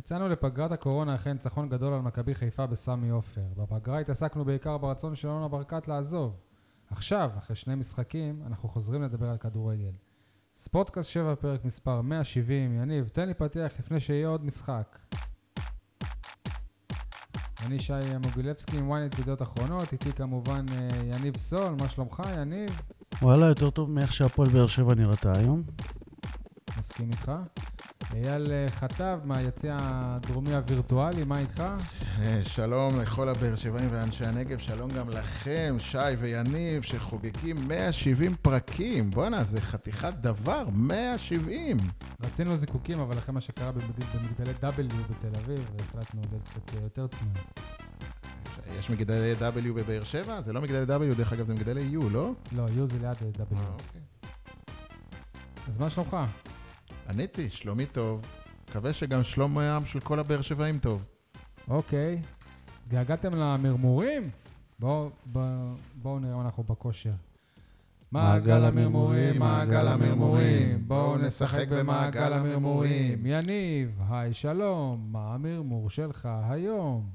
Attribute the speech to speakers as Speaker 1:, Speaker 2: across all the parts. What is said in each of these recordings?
Speaker 1: יצאנו לפגרת הקורונה אחרי ניצחון גדול על מכבי חיפה בסמי עופר. בפגרה התעסקנו בעיקר ברצון של אלונה ברקת לעזוב. עכשיו, אחרי שני משחקים, אנחנו חוזרים לדבר על כדורגל. ספורטקאסט 7, פרק מספר 170. יניב, תן לי פתיח לפני שיהיה עוד משחק. אני שי מוגילבסקי עם ynet ידיעות אחרונות, איתי כמובן אה, יניב סול, מה שלומך יניב?
Speaker 2: וואלה, יותר טוב מאיך שהפועל באר שבע נראתה היום.
Speaker 1: מסכים איתך. אייל אה, חטב מהיציע הדרומי הווירטואלי, מה איתך?
Speaker 3: אה, שלום לכל הבאר שבעים ואנשי הנגב, שלום גם לכם, שי ויניב, שחוגגים 170 פרקים. בואנה, זה חתיכת דבר, 170.
Speaker 1: רצינו זיקוקים, אבל אחרי מה שקרה במגד... במגדלי W בתל אביב, החלטנו להיות קצת אה, יותר צנועים.
Speaker 3: יש מגדלי W בבאר שבע? זה לא מגדלי W, דרך אגב, זה מגדלי U, לא?
Speaker 1: לא, U זה ליד W.
Speaker 3: אה, אוקיי.
Speaker 1: אז מה שלומך?
Speaker 3: עניתי, שלומי טוב. מקווה שגם שלום העם של כל הבאר שבעים טוב.
Speaker 1: אוקיי. התגעגעתם למרמורים? בואו בוא, בוא נראה אם אנחנו בכושר. מעגל המרמורים, מעגל המרמורים, בואו נשחק במעגל המרמורים. יניב, היי שלום, מה המרמור שלך היום?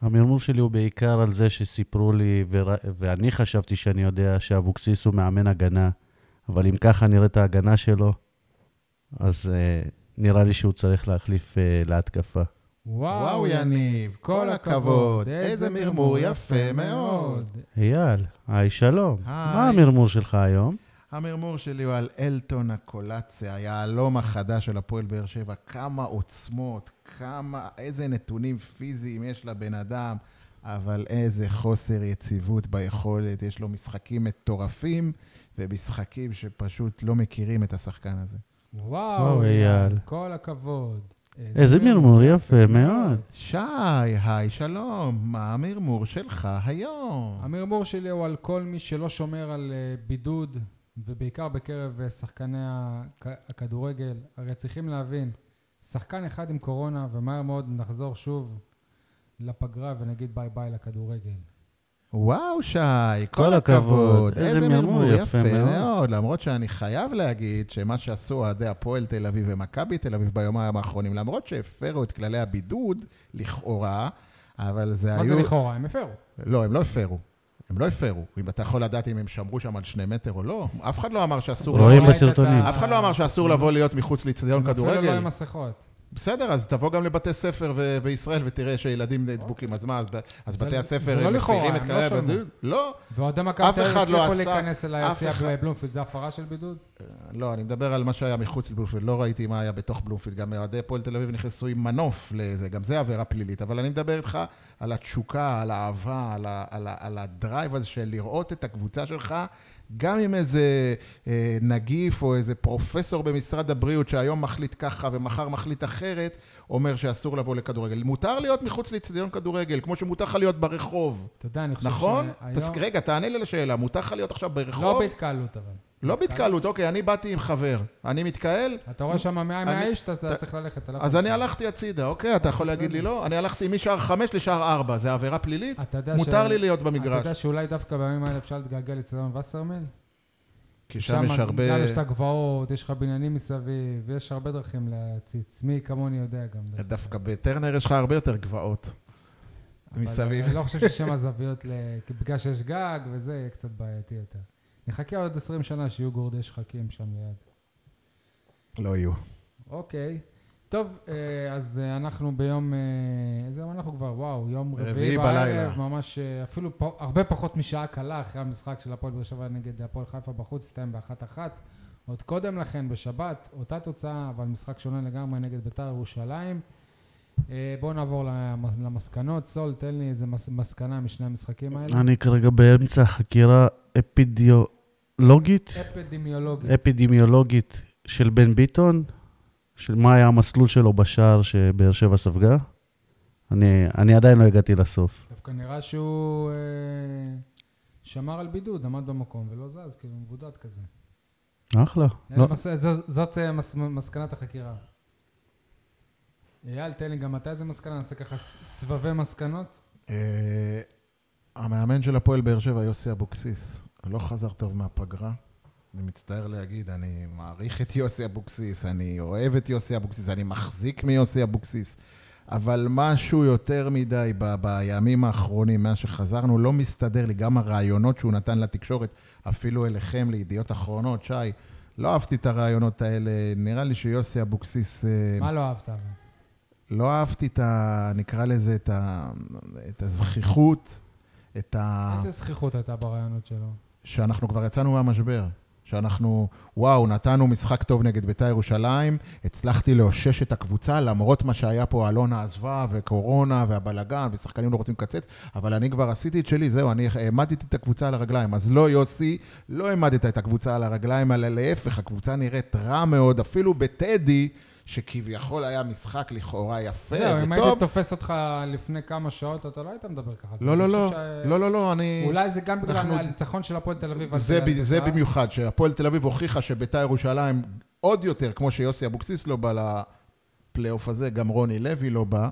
Speaker 2: המרמור שלי הוא בעיקר על זה שסיפרו לי, ור... ואני חשבתי שאני יודע שאבוקסיס הוא מאמן הגנה, אבל אם ככה נראית ההגנה שלו, אז uh, נראה לי שהוא צריך להחליף uh, להתקפה.
Speaker 3: וואו, יניב, כל הכבוד, איזה מרמור יפה מאוד.
Speaker 2: אייל, היי שלום.
Speaker 3: היי.
Speaker 2: מה המרמור שלך היום?
Speaker 3: המרמור שלי הוא על אלטון הקולציה, היהלום החדש של הפועל באר שבע. כמה עוצמות, כמה, איזה נתונים פיזיים יש לבן אדם, אבל איזה חוסר יציבות ביכולת. יש לו משחקים מטורפים, ומשחקים שפשוט לא מכירים את השחקן הזה.
Speaker 1: וואו,
Speaker 2: וואו,
Speaker 1: אייל,
Speaker 2: אייל.
Speaker 1: כל הכבוד.
Speaker 2: איזה מרמור יפה מאוד.
Speaker 3: שי, היי, שלום, מה המרמור שלך היום?
Speaker 1: המרמור שלי הוא על כל מי שלא שומר על אה, בידוד, ובעיקר בקרב אה, שחקני הכ- הכדורגל. הרי צריכים להבין, שחקן אחד עם קורונה, ומהר מאוד נחזור שוב לפגרה ונגיד ביי ביי לכדורגל.
Speaker 3: וואו, שי, כל,
Speaker 2: כל הכבוד.
Speaker 3: הכבוד.
Speaker 2: איזה
Speaker 3: איזה
Speaker 2: מרמור יפה
Speaker 3: יפה
Speaker 2: מאוד.
Speaker 3: מאוד. למרות שאני חייב להגיד שמה שעשו אוהדי הפועל תל אביב ומכבי תל אביב ביומיים האחרונים, למרות שהפרו את כללי הבידוד, לכאורה, אבל זה
Speaker 1: מה
Speaker 3: היו...
Speaker 1: זה לכאורה? הם הפרו.
Speaker 3: לא, הם לא הפרו. הם לא הפרו. אם אתה יכול לדעת אם הם שמרו שם על שני מטר או לא, אף אחד לא אמר שאסור...
Speaker 2: רואים בסרטונים.
Speaker 3: אף אחד לא אמר שאסור לבוא להיות מחוץ לאצטדיון
Speaker 1: הם אפילו לא
Speaker 3: כדורגל.
Speaker 1: עם מסכות.
Speaker 3: בסדר, אז תבוא גם לבתי ספר ו- בישראל ותראה שילדים דבוקים. אז מה, אז ב- אז בתי
Speaker 1: זה
Speaker 3: הספר
Speaker 1: לא
Speaker 3: הם מפירים את כללי
Speaker 1: לא.
Speaker 3: הבידוד? לא.
Speaker 1: ואוהדי מכבי תל אביב
Speaker 3: לא
Speaker 1: הצליחו להיכנס אל
Speaker 3: אחד-
Speaker 1: בבלומפילד, זה הפרה של בידוד?
Speaker 3: לא, אני מדבר על מה שהיה מחוץ לבלומפילד, לא ראיתי מה היה בתוך בלומפילד. גם אוהדי הפועל תל אביב נכנסו עם מנוף לזה, גם זה עבירה פלילית. אבל אני מדבר איתך על התשוקה, על האהבה, על, ה- על, ה- על הדרייב הזה של לראות את הקבוצה שלך, גם עם איזה אה, נגיף או איזה פרופסור במשרד הבריאות שהיום מחליט ככה ומחר מחליט אחרת, אומר שאסור לבוא לכדורגל. מותר להיות מחוץ לאצטדיון כדורגל, כמו שמותר לך להיות ברחוב.
Speaker 1: אתה יודע, אני חושב
Speaker 3: נכון?
Speaker 1: שהיום...
Speaker 3: תס... רגע, תענה לי לשאלה, מותר לך להיות עכשיו ברחוב?
Speaker 1: לא בהתקהלות אבל.
Speaker 3: לא בהתקהלות, אוקיי, אני באתי עם חבר. אני מתקהל,
Speaker 1: אתה רואה שם 100 100
Speaker 3: אני-
Speaker 1: איש, אתה- אתה
Speaker 3: אתה-
Speaker 1: צריך ללכת. אתה לא
Speaker 3: אז אני. הלכתי הצידה, אוקיי? אתה יכול להגיד לי. לא? אני הלכתי משער חמש לשער ארבע, זה עבירה פלילית?
Speaker 1: אתה
Speaker 3: מותר לי להיות
Speaker 1: אתה
Speaker 3: במגרש.
Speaker 1: יודע שאולי דווקא בימים האלה אפשר להתגעגע לאצטדיון וסרמיל?
Speaker 3: כי שם יש הרבה...
Speaker 1: גם יש את הגבעות, יש לך בניינים מסביב, יש הרבה דרכים להציץ. מי כמוני יודע גם.
Speaker 3: דווקא בטרנר יש לך הרבה יותר גבעות. מסביב.
Speaker 1: אני לא חושב ששם הזוויות, בגלל שיש גג וזה, יהיה קצת בעייתי יותר. נחכה עוד 20 שנה שיהיו גורדי שחקים שם ליד.
Speaker 3: לא יהיו.
Speaker 1: אוקיי. טוב, אה, אז אה, אנחנו ביום, אה, איזה יום אנחנו כבר? וואו, יום
Speaker 3: רביעי
Speaker 1: רביעי
Speaker 3: בלילה.
Speaker 1: בערב, ממש אפילו פ- הרבה פחות משעה קלה אחרי המשחק של הפועל באר שבע נגד הפועל חיפה בחוץ, הסתיים באחת אחת. עוד קודם לכן, בשבת, אותה תוצאה, אבל משחק שונה לגמרי נגד בית"ר ירושלים. בואו נעבור למס- למסקנות. סול, תן לי איזה מס- מסקנה משני המשחקים האלה.
Speaker 2: אני כרגע באמצע חקירה אפידיולוגית,
Speaker 1: אפידמיולוגית.
Speaker 2: אפידמיולוגית של בן ביטון, של מה היה המסלול שלו בשער שבאר שבע ספגה. אני, אני עדיין לא הגעתי לסוף.
Speaker 1: דווקא נראה שהוא אה, שמר על בידוד, עמד במקום ולא זז, כאילו מבודד כזה.
Speaker 2: אחלה. לא,
Speaker 1: מס- ז- זאת אה, מס- מסקנת החקירה. אייל, תן לי גם אתה איזה מסקנה, נעשה ככה סבבי מסקנות.
Speaker 3: אה, המאמן של הפועל באר שבע, יוסי אבוקסיס, לא חזר טוב מהפגרה. אני מצטער להגיד, אני מעריך את יוסי אבוקסיס, אני אוהב את יוסי אבוקסיס, אני מחזיק מיוסי אבוקסיס, אבל משהו יותר מדי ב- בימים האחרונים, מאז שחזרנו, לא מסתדר לי. גם הראיונות שהוא נתן לתקשורת, אפילו אליכם, לידיעות אחרונות, שי, לא אהבתי את הרעיונות האלה. נראה לי שיוסי אבוקסיס... אה,
Speaker 1: מה לא אהבת?
Speaker 3: לא אהבתי את ה... נקרא לזה, את, ה, את הזכיחות, את ה...
Speaker 1: איזה זכיחות הייתה ברעיונות שלו?
Speaker 3: שאנחנו כבר יצאנו מהמשבר. שאנחנו, וואו, נתנו משחק טוב נגד בית"ר ירושלים, הצלחתי לאושש את הקבוצה, למרות מה שהיה פה, אלונה עזבה, וקורונה, והבלגן, ושחקנים לא רוצים לקצץ, אבל אני כבר עשיתי את שלי, זהו, אני העמדתי את הקבוצה על הרגליים. אז לא, יוסי, לא העמדת את הקבוצה על הרגליים, אלא להפך, הקבוצה נראית רע מאוד, אפילו בטדי, שכביכול היה משחק לכאורה יפה
Speaker 1: זהו, אם הייתי
Speaker 3: וטוב.
Speaker 1: תופס אותך לפני כמה שעות, אתה לא היית מדבר ככה.
Speaker 3: לא, לא, לא, לא, לא, לא, אני...
Speaker 1: אולי זה גם בגלל
Speaker 3: אנחנו-
Speaker 1: הניצחון של הפועל תל אביב.
Speaker 3: זה,
Speaker 1: תל
Speaker 3: ב- זה
Speaker 1: אביב,
Speaker 3: במיוחד, שהפועל תל אביב הוכיחה שביתר ירושלים עוד יותר, כמו שיוסי אבוקסיס לא בא לפלייאוף הזה, גם רוני לוי לא בא.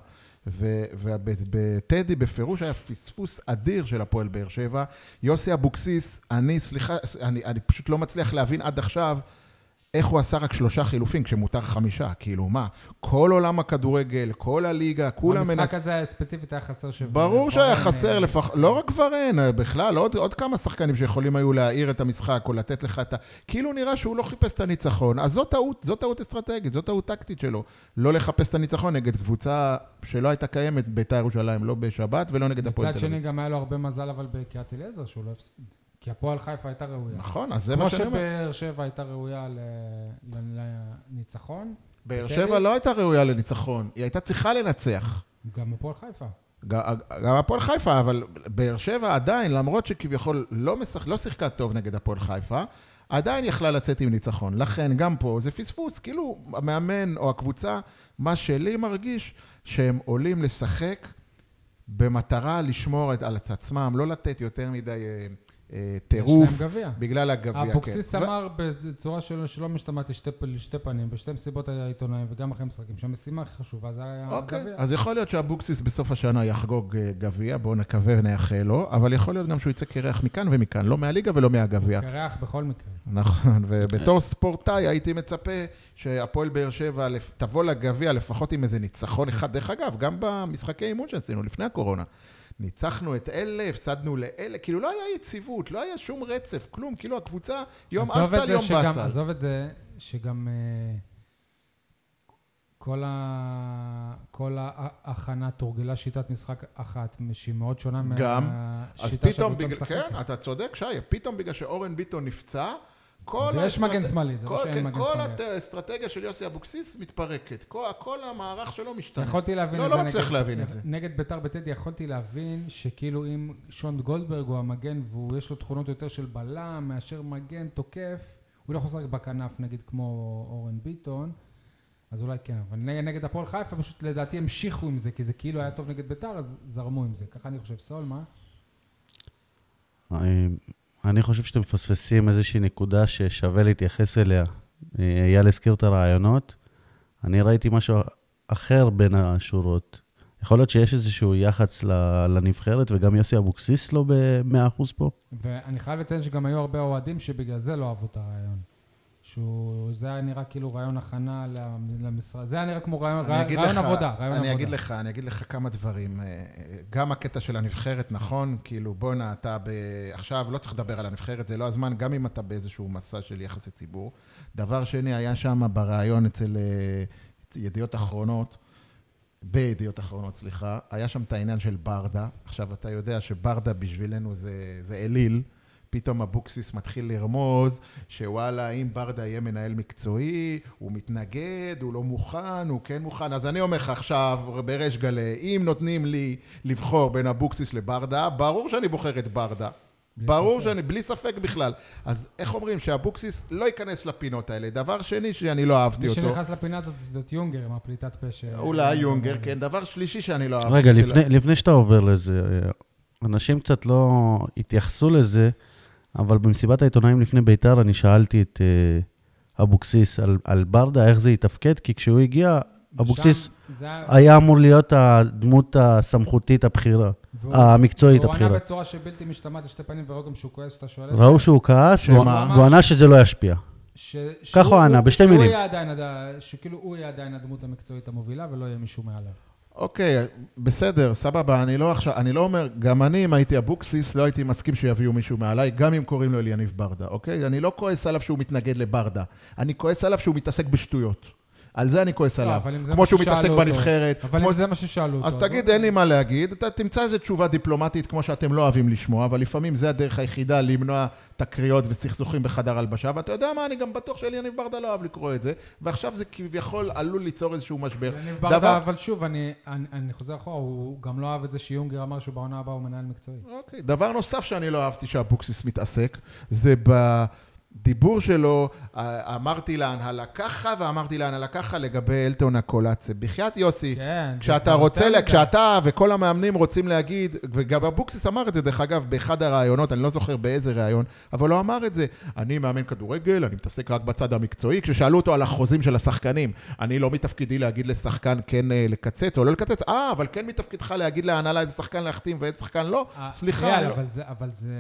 Speaker 3: ובטדי בפירוש היה פספוס אדיר של הפועל באר שבע. יוסי אבוקסיס, אני, סליחה, אני, אני פשוט לא מצליח להבין עד עכשיו איך הוא עשה רק שלושה חילופים כשמותר חמישה. כאילו, מה? כל עולם הכדורגל, כל הליגה, כולם...
Speaker 1: במשחק
Speaker 3: מנצ-
Speaker 1: הזה ספציפית היה חסר ש...
Speaker 3: ברור שהיה
Speaker 1: ורן,
Speaker 3: חסר
Speaker 1: אה,
Speaker 3: לפח... לא רק ורן, בכלל, עוד, עוד כמה שחקנים שיכולים היו להאיר את המשחק או לתת לך את ה... כאילו נראה שהוא לא חיפש את הניצחון. אז זו טעות, זו טעות אסטרטגית, זו טעות טקטית שלו. לא לחפש את הניצחון נגד קבוצה שלא הייתה קיימת בית"ר ירושלים, לא בשבת ולא נגד הפועל
Speaker 1: מצד
Speaker 3: תל אביב.
Speaker 1: שני, גם היה לו הרבה מזל, אבל בקריית אליעזר, שהוא לא הפסיד. כי הפועל חיפה הייתה ראויה.
Speaker 3: נכון, אז זה
Speaker 1: כמו
Speaker 3: מה שאני אומר.
Speaker 1: שבאר שבע הייתה ראויה לניצחון,
Speaker 3: באר? שבע לא הייתה ראויה לניצחון, היא הייתה צריכה לנצח.
Speaker 1: גם הפועל חיפה.
Speaker 3: גם גם הפועל חיפה, אבל באר שבע עדיין, למרות שכביכול לא, משח... לא שיחקה טוב נגד הפועל חיפה, עדיין יכלה לצאת עם ניצחון. לכן, גם פה זה פספוס. כאילו, המאמן או הקבוצה, מה שלי מרגיש, שהם עולים לשחק במטרה לשמור על עצמם, לא לתת יותר מדי אה, אה, טירוף.
Speaker 1: להם גביע.
Speaker 3: בגלל הגביע, כן.
Speaker 1: אבוקסיס אמר בצורה שלא, שלא משתמעת לשתי, לשתי פנים, בשתי מסיבות העיתונאים וגם אחרי משחקים, שהמשימה הכי חשובה זה היה
Speaker 3: אוקיי,
Speaker 1: הגביע.
Speaker 3: אז יכול להיות שאבוקסיס בסוף השנה יחגוג אה, גביע, בואו נקווה ונאחל לו, אבל יכול להיות גם שהוא יצא קרח מכאן ומכאן, לא מהליגה ולא מהגביע.
Speaker 1: קרח בכל מקרה.
Speaker 3: נכון, ובתור ספורטאי הייתי מצפה שהפועל באר שבע תבוא לגביע לפחות עם איזה ניצחון אחד. דרך אגב, גם במשחקי אימון שעשינו לפני הקורונה. ניצחנו את אלה, הפסדנו לאלה, כאילו לא היה יציבות, לא היה שום רצף, כלום, כאילו הקבוצה יום אסל, יום באסל.
Speaker 1: עזוב את זה שגם אה, כל, ה... כל ההכנה תורגלה שיטת משחק אחת, שהיא מאוד שונה
Speaker 3: גם.
Speaker 1: מהשיטה שהקבוצה משחקת.
Speaker 3: כן, אתה צודק, שי, פתאום בגלל שאורן ביטון נפצע,
Speaker 1: ויש
Speaker 3: האסטרט-
Speaker 1: מגן שמאלי, זה לא
Speaker 3: כל-
Speaker 1: שאין
Speaker 3: כן,
Speaker 1: מגן
Speaker 3: כל
Speaker 1: שמאלי.
Speaker 3: האסטרטגיה של יוסי אבוקסיס מתפרקת, כל, כל המערך שלו משתנה.
Speaker 1: יכולתי להבין
Speaker 3: לא,
Speaker 1: את
Speaker 3: לא
Speaker 1: זה.
Speaker 3: מצליח
Speaker 1: נגד-
Speaker 3: להבין את זה.
Speaker 1: נגד ביתר בטדי יכולתי להבין שכאילו אם שון גולדברג הוא המגן ויש לו תכונות יותר של בלם מאשר מגן תוקף, הוא לא יכול לשחק בכנף נגיד כמו אורן ביטון, אז אולי כן. אבל נגד, נגד הפועל חיפה פשוט לדעתי המשיכו עם זה, כי זה כאילו היה טוב נגד ביתר, אז זרמו עם זה. ככה אני חושב. סול, מה?
Speaker 2: אני- חושב שאתם מפספסים איזושהי נקודה ששווה להתייחס אליה. אה, אייל הזכיר את הרעיונות. אני ראיתי משהו אחר בין השורות. יכול להיות שיש איזשהו יח"צ לנבחרת, וגם יוסי אבוקסיס לא ב-100% פה?
Speaker 1: ואני חייב לציין שגם היו הרבה אוהדים שבגלל זה לא אהבו את הרעיון. שהוא, זה היה נראה כאילו רעיון הכנה למ- למשרד, זה היה נראה כמו רעיון, רעיון
Speaker 3: לך-
Speaker 1: עבודה, רעיון
Speaker 3: אני
Speaker 1: עבודה.
Speaker 3: אגיד לך, אני אגיד לך כמה דברים. אה, גם הקטע של הנבחרת, נכון, כאילו, בואנה, אתה ב... עכשיו לא צריך לדבר על הנבחרת, זה לא הזמן, גם אם אתה באיזשהו מסע של יחסי ציבור. דבר שני, היה שם בריאיון אצל אה, ידיעות אחרונות, בידיעות אחרונות, סליחה, היה שם את העניין של ברדה. עכשיו, אתה יודע שברדה בשבילנו זה, זה אליל. פתאום אבוקסיס מתחיל לרמוז שוואלה, אם ברדה יהיה מנהל מקצועי, הוא מתנגד, הוא לא מוכן, הוא כן מוכן. אז אני אומר לך עכשיו, בריש גלי, אם נותנים לי לבחור בין אבוקסיס לברדה, ברור שאני בוחר את ברדה. ברור
Speaker 1: ספק.
Speaker 3: שאני, בלי ספק בכלל. אז איך אומרים, שאבוקסיס לא ייכנס לפינות האלה. דבר שני, שאני לא אהבתי
Speaker 1: מי
Speaker 3: אותו.
Speaker 1: שנכנס לפינה הזאת זה את יונגר עם הפליטת פה ש...
Speaker 3: אולי יונגר, כן. דבר שלישי שאני לא אהבתי.
Speaker 2: רגע, לפני, לפני שאתה עובר לזה, אה, אנשים קצת לא התייחסו לזה, אבל במסיבת העיתונאים לפני ביתר אני שאלתי את אה, אבוקסיס על, על ברדה, איך זה יתפקד, כי כשהוא הגיע, אבוקסיס
Speaker 1: זה היה-
Speaker 2: אמור להיות הדמות הסמכותית הבכירה. המקצועית
Speaker 1: והוא ענה
Speaker 2: הבכירה.
Speaker 1: בצורה שבלתי משתמעת לשתי פנים, וראו גם שהוא כועס שאתה שואל את
Speaker 2: ראו שהוא כעס, והוא ענה שזה לא ישפיע. ככה הוא ענה, בשתי
Speaker 1: שהוא
Speaker 2: מילים.
Speaker 1: יהיה עדיין, הד- שכאילו הוא יהיה עדיין הדמות המקצועית המובילה, ולא יהיה מישהו מעליו.
Speaker 3: אוקיי, בסדר, סבבה, אני לא עכשיו, אני לא אומר, גם אני, אם הייתי אבוקסיס, לא הייתי מסכים שיביאו מישהו מעליי, גם אם קוראים לו אליניב ברדה, אוקיי? אני לא כועס עליו שהוא מתנגד לברדה, אני כועס עליו שהוא מתעסק בשטויות. על זה אני כועס
Speaker 1: לא,
Speaker 3: עליו. כמו שהוא מתעסק. בנבחרת.
Speaker 1: אבל אם זה מה ששאלו אותו.
Speaker 3: אז תגיד,
Speaker 1: לא-
Speaker 3: אין לי מה להגיד, אתה תמצא איזו תשובה דיפלומטית כמו שאתם לא אוהבים לשמוע, אבל לפעמים זה הדרך היחידה למנוע תקריות וסכסוכים בחדר הלבשה, ואתה יודע מה, אני גם בטוח שאליניב ברדה לא אוהב לקרוא את זה, ועכשיו זה כביכול עלול ליצור איזשהו משבר.
Speaker 1: יניב
Speaker 3: דבר-
Speaker 1: ברדה, אבל שוב, אני, אני, אני חוזר אחורה, הוא גם לא אהב את זה שיונגר אמר שהוא בעונה הבאה הוא מנהל מקצועי.
Speaker 3: אוקיי. דבר נוסף שאני לא אהבתי שאבוקסיס מתעסק, זה בדיבור שלו, אה, אמרתי להנהלה ככה ואמרתי להנהלה ככה לגבי אלטון הקולאצה. בחייאת יוסי,
Speaker 1: כן.
Speaker 3: כשאתה רוצה, לה-. כשאתה וכל המאמנים רוצים להגיד, וגם אבוקסיס אמר את זה, דרך אגב, באחד הראיונות, אני לא זוכר באיזה ראיון, אבל הוא אמר את זה. אני מאמן כדורגל, אני מתעסק רק בצד המקצועי. כששאלו אותו על החוזים של השחקנים, אני לא מתפקידי להגיד לשחקן כן אה, לקצץ או לא לקצץ, אה, אבל כן מתפקידך להגיד להנהלה איזה שחקן להחתים ואיזה שחקן לא.
Speaker 1: אה,
Speaker 3: סליחה. לא-
Speaker 1: אבל זה,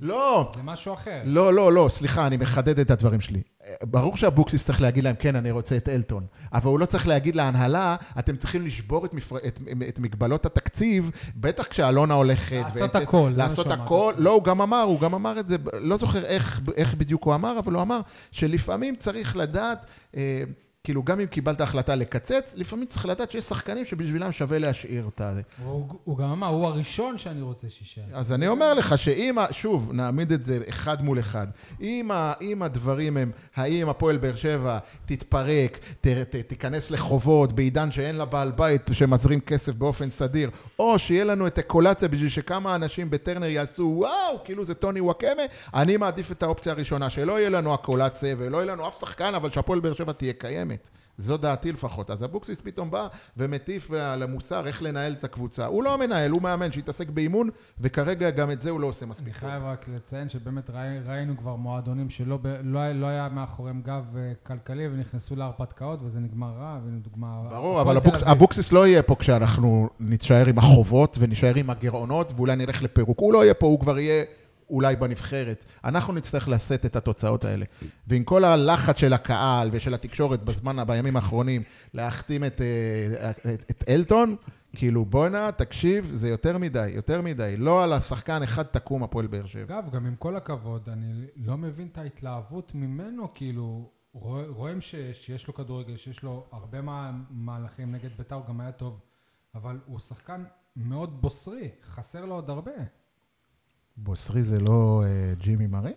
Speaker 3: לא.
Speaker 1: זה משהו אחר.
Speaker 3: לא, לא, לא, סליחה, אני מחדד את הדברים שלי. ברור שאבוקסיס צריך להגיד להם, כן, אני רוצה את אלטון, אבל הוא לא צריך להגיד להנהלה, אתם צריכים לשבור את, מפר... את, את מגבלות התקציב, בטח כשאלונה הולכת.
Speaker 1: לעשות
Speaker 3: ואת-
Speaker 1: הכל,
Speaker 3: לעשות
Speaker 1: אמר,
Speaker 3: הכל. לא, הוא גם אמר, הוא גם אמר את זה, לא זוכר איך, איך בדיוק הוא אמר, אבל הוא אמר שלפעמים צריך לדעת... אה, כאילו, גם אם קיבלת החלטה לקצץ, לפעמים צריך לדעת שיש שחקנים שבשבילם שווה להשאיר את ה...
Speaker 1: הוא, הוא גם אמר, הוא הראשון שאני רוצה שישאר.
Speaker 3: אז אני אומר לך שאם, שוב, נעמיד את זה אחד מול אחד, אם, ה, אם הדברים הם, האם הפועל באר שבע תתפרק, ת, ת, תיכנס לחובות בעידן שאין לה בעל בית שמזרים כסף באופן סדיר, או שיהיה לנו את אקולציה בשביל שכמה אנשים בטרנר יעשו וואו, כאילו זה טוני וואקמה, אני מעדיף את האופציה הראשונה, שלא יהיה לנו אקולציה ולא יהיה לנו אף שחקן, אבל שהפועל באר שבע תהיה קיימת. זו דעתי לפחות. אז אבוקסיס פתאום בא ומטיף למוסר איך לנהל את הקבוצה. הוא לא המנהל, הוא מאמן שהתעסק באימון, וכרגע גם את זה הוא לא עושה
Speaker 1: אני
Speaker 3: מספיק טוב.
Speaker 1: חייב רק לציין שבאמת ראי, ראינו כבר מועדונים שלא לא, לא היה מאחוריהם גב אה, כלכלי ונכנסו להרפתקאות וזה נגמר רע, והנה דוגמה...
Speaker 3: ברור, אבל אבוקס. אבוקסיס לא יהיה פה כשאנחנו נישאר עם החובות ונישאר עם הגירעונות ואולי נלך לפירוק. הוא לא יהיה פה, הוא כבר יהיה אולי בנבחרת. אנחנו נצטרך לשאת את התוצאות האלה. ועם כל הלחץ של הקהל ושל התקשורת בזמן, בימים האחרונים, להחתים את, אה, את, את אלטון, כאילו בואנה, תקשיב, זה יותר מדי, יותר מדי. לא על השחקן אחד תקום הפועל באר שבע.
Speaker 1: אגב, גם עם כל הכבוד, אני לא מבין את ההתלהבות ממנו, כאילו, רוא- רואים ש, שיש לו כדורגל, שיש לו הרבה מה, מהלכים נגד בית"ר, הוא גם היה טוב, אבל הוא שחקן מאוד בוסרי, חסר לו עוד הרבה.
Speaker 3: בוסרי זה לא אה, ג'ימי מרי?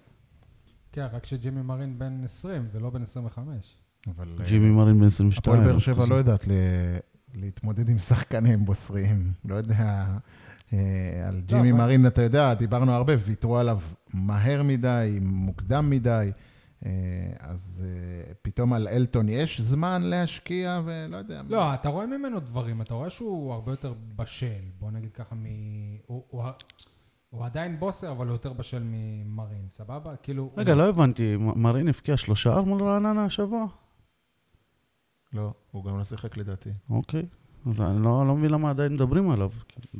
Speaker 1: כן, רק שג'ימי מרין בן 20 ולא בן 25.
Speaker 3: אבל... אה,
Speaker 2: ג'ימי מרין בן 22.
Speaker 3: הפועל באר
Speaker 2: משהו
Speaker 3: שבע. לא יודעת ל... להתמודד עם שחקנים בוסריים. לא יודע, אה, על ג'ימי
Speaker 1: אבל-
Speaker 3: מרין, אתה יודע, דיברנו הרבה, ויתרו עליו מהר מדי, מוקדם מדי. אה, אז אה, פתאום על אלטון יש זמן להשקיע, ולא יודע.
Speaker 1: לא, אתה רואה ממנו דברים, אתה רואה שהוא הרבה יותר בשל, בוא נגיד ככה, מ... הוא, הוא, הוא עדיין בוסר, אבל הוא יותר בשל ממרין, סבבה? כאילו...
Speaker 2: רגע,
Speaker 1: הוא...
Speaker 2: לא הבנתי, מרין הבקיע שלושה מול רעננה השבוע?
Speaker 3: לא, הוא גם לא שיחק לדעתי.
Speaker 2: אוקיי. אז אני לא, לא מבין למה עדיין מדברים עליו.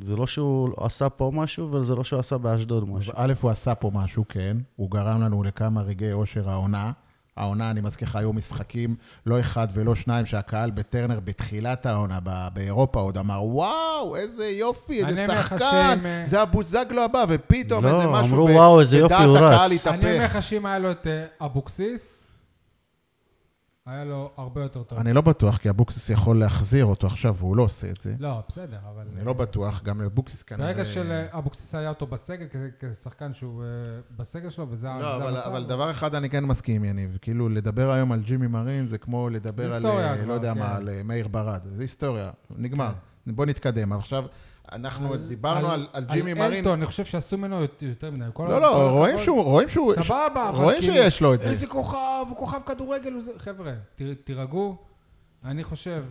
Speaker 2: זה לא שהוא עשה פה משהו, וזה לא שהוא עשה באשדוד משהו.
Speaker 3: א', הוא עשה פה משהו, כן. הוא גרם לנו לכמה רגעי אושר העונה. העונה, אני מזכיר לך, היו משחקים, לא אחד ולא שניים, שהקהל בטרנר בתחילת העונה ב- באירופה עוד אמר, וואו, איזה יופי, איזה שחקן,
Speaker 1: אה,
Speaker 3: זה הבוזגלו הבא, ופתאום
Speaker 2: לא,
Speaker 3: איזה משהו
Speaker 2: אמרו, וואו, איזה יופי, הוא
Speaker 3: הקהל
Speaker 2: רץ.
Speaker 1: אני אומר
Speaker 3: התהפך.
Speaker 1: לך שאם היה לו את אה, אבוקסיס, היה לו הרבה יותר טוב.
Speaker 3: אני לא בטוח, כי אבוקסיס יכול להחזיר אותו עכשיו, והוא לא עושה את זה.
Speaker 1: לא, בסדר, אבל...
Speaker 3: אני לא בטוח, גם אבוקסיס כנראה...
Speaker 1: ברגע שלאבוקסיס היה אותו בסגל, כשחקן שהוא אה, בסגל שלו, וזה
Speaker 3: לא,
Speaker 1: וזה
Speaker 3: אבל,
Speaker 1: המצב.
Speaker 3: אבל דבר אחד אני כן מסכים, יניב. כאילו, לדבר היום על ג'ימי מרין זה כמו לדבר על,
Speaker 1: היסטוריה
Speaker 3: אה,
Speaker 1: כבר,
Speaker 3: לא יודע
Speaker 1: כן.
Speaker 3: מה, על אה, מאיר ברד. זה היסטוריה, נגמר. בוא נתקדם. עכשיו, אנחנו
Speaker 1: על-
Speaker 3: דיברנו על, על ג'ימי
Speaker 1: על
Speaker 3: מרין.
Speaker 1: אלטון, אני חושב שעשו ממנו יותר יותר מדי.
Speaker 3: לא,
Speaker 1: כל
Speaker 3: לא, רואים. שהוא, רואים שהוא,
Speaker 1: סבבה, אבל
Speaker 3: רואים
Speaker 1: כאילו,
Speaker 3: שיש לו את זה.
Speaker 1: איזה כוכב, הוא כוכב כדורגל, הוא זה... חבר'ה, תירגעו. אני חושב,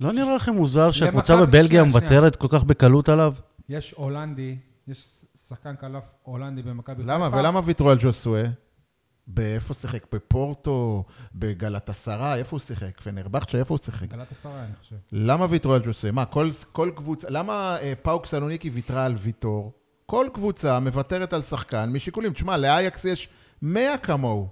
Speaker 2: לא נראה לכם מוזר שהקבוצה בבלגיה. מוותרת כל כך בקלות עליו?
Speaker 1: יש הולנדי, יש שחקן כנף הולנדי במכבי חיפה.
Speaker 3: למה? ולמה ויתרו על ג'וסואה? באיפה שיחק? בפורטו, בגלטסרה, איפה הוא שיחק? פנרבכצ'ה, איפה הוא שיחק?
Speaker 1: גלת עשרה, אני חושב.
Speaker 3: למה ויתרו על ג'וסה? מה, כל, כל קבוצה, למה אה, פאוק סלוניקי ויתרה על ויטור? כל קבוצה מוותרת על שחקן משיקולים. תשמע, לאייקס יש 100 כמוהו.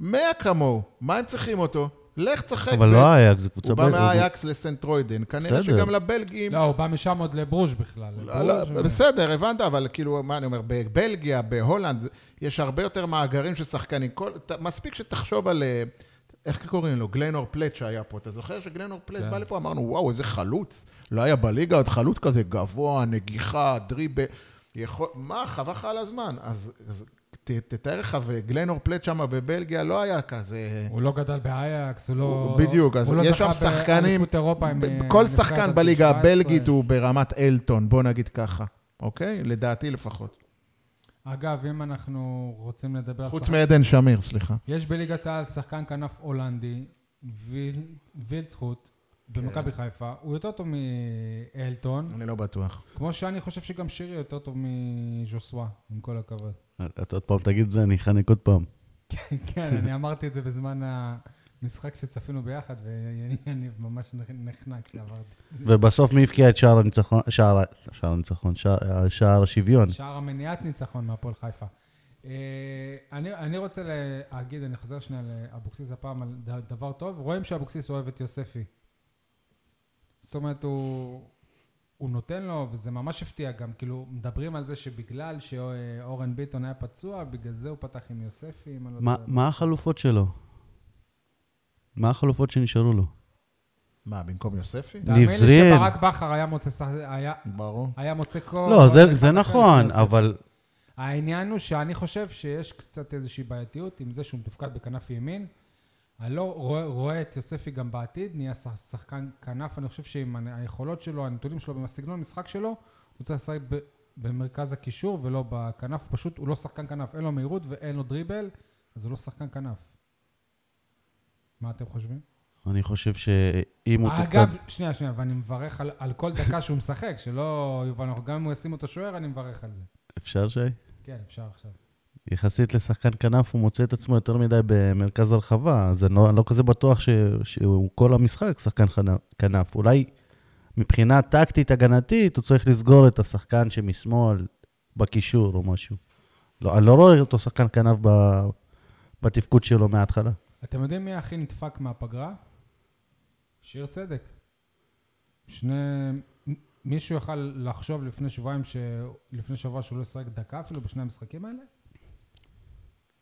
Speaker 3: 100 כמוהו. מה הם צריכים אותו? לך תשחק.
Speaker 2: אבל
Speaker 3: ב-
Speaker 2: לא אייק, זו קבוצה...
Speaker 3: הוא בא מהאייקס לסנטרוידן. כנראה
Speaker 2: בסדר.
Speaker 3: שגם לבלגים...
Speaker 1: לא, הוא בא משם עוד לברוז' בכלל.
Speaker 3: לא, לא, בסדר, הבנת, אבל כאילו, מה אני אומר, בבלגיה, בהולנד, זה- יש הרבה יותר מאגרים של שחקנים. מספיק שתחשוב על, אה, איך קוראים לו? גלנור פלט שהיה פה. אתה זוכר שגלנור פלט
Speaker 1: כן.
Speaker 3: בא לפה, אמרנו, וואו, איזה חלוץ. לא היה בליגה עוד חלוץ כזה גבוה, נגיחה, דריבל. יכול... מה, חבל לך על הזמן. אז, אז ת, תתאר לך, וגלנור פלט שם בבלגיה לא היה כזה...
Speaker 1: הוא לא גדל באייקס, הוא לא...
Speaker 3: הוא- בדיוק, אז
Speaker 1: הוא לא
Speaker 3: יש שם שחקנים,
Speaker 1: באליפות אירופה עם...
Speaker 3: ב-
Speaker 1: אה,
Speaker 3: כל שחקן בליגה
Speaker 1: 17.
Speaker 3: הבלגית הוא ברמת אלטון, בוא נגיד ככה, אוקיי? לדעתי לפחות.
Speaker 1: אגב, אם אנחנו רוצים לדבר
Speaker 3: חוץ
Speaker 1: שחק-
Speaker 3: מעדן שמיר, סליחה.
Speaker 1: יש בליגת העל שחקן כנף הולנדי, ויל- וילצחוט, במכבי חיפה, הוא יותר טוב מאלטון,
Speaker 3: אני לא בטוח.
Speaker 1: כמו שאני חושב שגם שירי יותר טוב מז'וסווה, עם כל הכבוד.
Speaker 2: אתה עוד פעם תגיד את זה, אני אחנק עוד פעם.
Speaker 1: כן, אני אמרתי את זה בזמן המשחק שצפינו ביחד, ואני ממש נחנק כשעברתי.
Speaker 2: ובסוף מי הבקיע את שער הניצחון, שער, הניצחון, שער, השוויון?
Speaker 1: שער מניעת ניצחון מהפועל חיפה. אה, אני, אני רוצה להגיד, אני חוזר שנייה לאבוקסיס הפעם על דבר טוב. רואים שאבוקסיס אוהב את יוספי. זאת אומרת, הוא, הוא נותן לו, וזה ממש הפתיע גם, כאילו, מדברים על זה שבגלל שאורן ביטון היה פצוע, בגלל זה הוא פתח עם יוספי, אם אני לא
Speaker 2: מה,
Speaker 1: טועה.
Speaker 2: מה החלופות שלו? מה החלופות שנשארו לו?
Speaker 3: מה, במקום יוספי?
Speaker 1: תאמין לי. שברק בכר היה מוצא, שח- היה,
Speaker 3: ברור.
Speaker 1: היה מוצא כל...
Speaker 2: לא, זה,
Speaker 1: כל
Speaker 2: זה
Speaker 1: אחד אחר
Speaker 2: נכון. אבל
Speaker 1: העניין הוא שאני חושב שיש קצת איזושהי בעייתיות עם זה שהוא מתופקד בכנף ימין. אני לא רואה, רואה את יוספי גם בעתיד, נהיה שח- שחקן כנף, אני חושב שעם היכולות שלו, הנתונים שלו, עם הסגנון המשחק שלו, הוא צריך לשחק במרכז הקישור ולא בכנף, פשוט הוא לא שחקן כנף, אין לו מהירות ואין לו דריבל, אז הוא לא שחקן כנף. מה אתם חושבים?
Speaker 2: אני חושב שאם הוא תפקד...
Speaker 1: אגב, שנייה, שנייה, ואני מברך על, על כל דקה שהוא משחק, שלא אנחנו- גם אם הוא ישים אותו שוער, אני מברך על זה.
Speaker 2: אפשר שי?
Speaker 1: כן, אפשר עכשיו.
Speaker 2: יחסית לשחקן כנף, הוא מוצא את עצמו יותר מדי במרכז הרחבה, אז אני לא, אני לא כזה בטוח ש, שהוא כל המשחק שחקן כנף. אולי מבחינה טקטית הגנתית, הוא צריך לסגור את השחקן שמשמאל בקישור או משהו. לא, אני לא רואה אותו שחקן כנף ב, בתפקוד שלו מההתחלה.
Speaker 1: אתם יודעים מי הכי נדפק מהפגרה? שיר צדק. שני... מישהו יכל לחשוב לפני שבועיים, ש... לפני שבוע שהוא לא ישחק דקה אפילו בשני המשחקים האלה?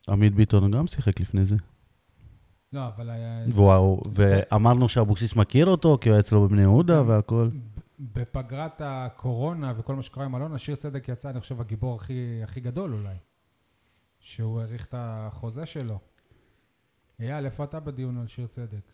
Speaker 2: עמית ביטון גם שיחק לפני זה.
Speaker 1: לא, אבל היה...
Speaker 2: וואו, ואמרנו שאבוקסיס מכיר אותו, כי הוא היה אצלו בבני יהודה והכל.
Speaker 1: ב- בפגרת הקורונה וכל מה שקרה עם אלונה, שיר צדק יצא, אני חושב, הגיבור הכי, הכי גדול אולי. שהוא האריך את החוזה שלו. אייל, איפה אתה בדיון על שיר צדק?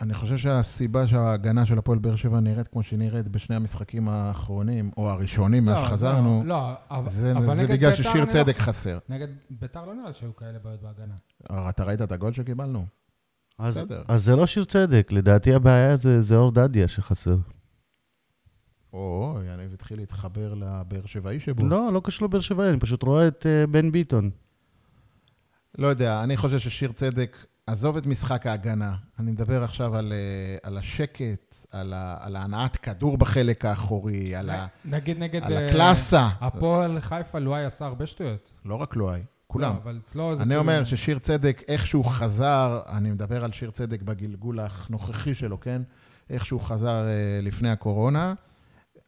Speaker 3: אני חושב שהסיבה שההגנה של הפועל באר שבע נראית כמו שהיא נראית בשני המשחקים האחרונים, או הראשונים, מאז
Speaker 1: לא,
Speaker 3: שחזרנו,
Speaker 1: לא, לא,
Speaker 3: זה
Speaker 1: אבל
Speaker 3: זה בגלל
Speaker 1: בית"ר
Speaker 3: ששיר
Speaker 1: אני
Speaker 3: צדק
Speaker 1: לא-
Speaker 3: חסר.
Speaker 1: נגד ביתר לא נראה לי שהיו כאלה בעיות בהגנה.
Speaker 3: אתה ראית את הגול שקיבלנו?
Speaker 2: אז,
Speaker 3: בסדר.
Speaker 2: אז זה לא שיר צדק, לדעתי הבעיה זה, זה אור דדיה שחסר.
Speaker 3: או, יניב התחיל להתחבר לבאר שבעי שבו.
Speaker 2: לא, לא קשור לבאר שבעי, אני פשוט רואה את uh, בן ביטון.
Speaker 3: לא יודע, אני חושב ששיר צדק, עזוב את משחק ההגנה. אני מדבר עכשיו על, אה, על השקט, על, ה, על ההנעת כדור בחלק האחורי, על, ה,
Speaker 1: נגיד נגד...
Speaker 3: על
Speaker 1: אה,
Speaker 3: הקלאסה.
Speaker 1: הפועל חיפה, לואי עשה הרבה שטויות.
Speaker 3: לא רק לואי, כולם.
Speaker 1: לא, אבל אצלו זה...
Speaker 3: אני
Speaker 1: כאילו-
Speaker 3: אומר ששיר צדק, איכשהו חזר, אני מדבר על שיר צדק בגלגול הנוכחי שלו, כן? איכשהו חזר אה, לפני הקורונה.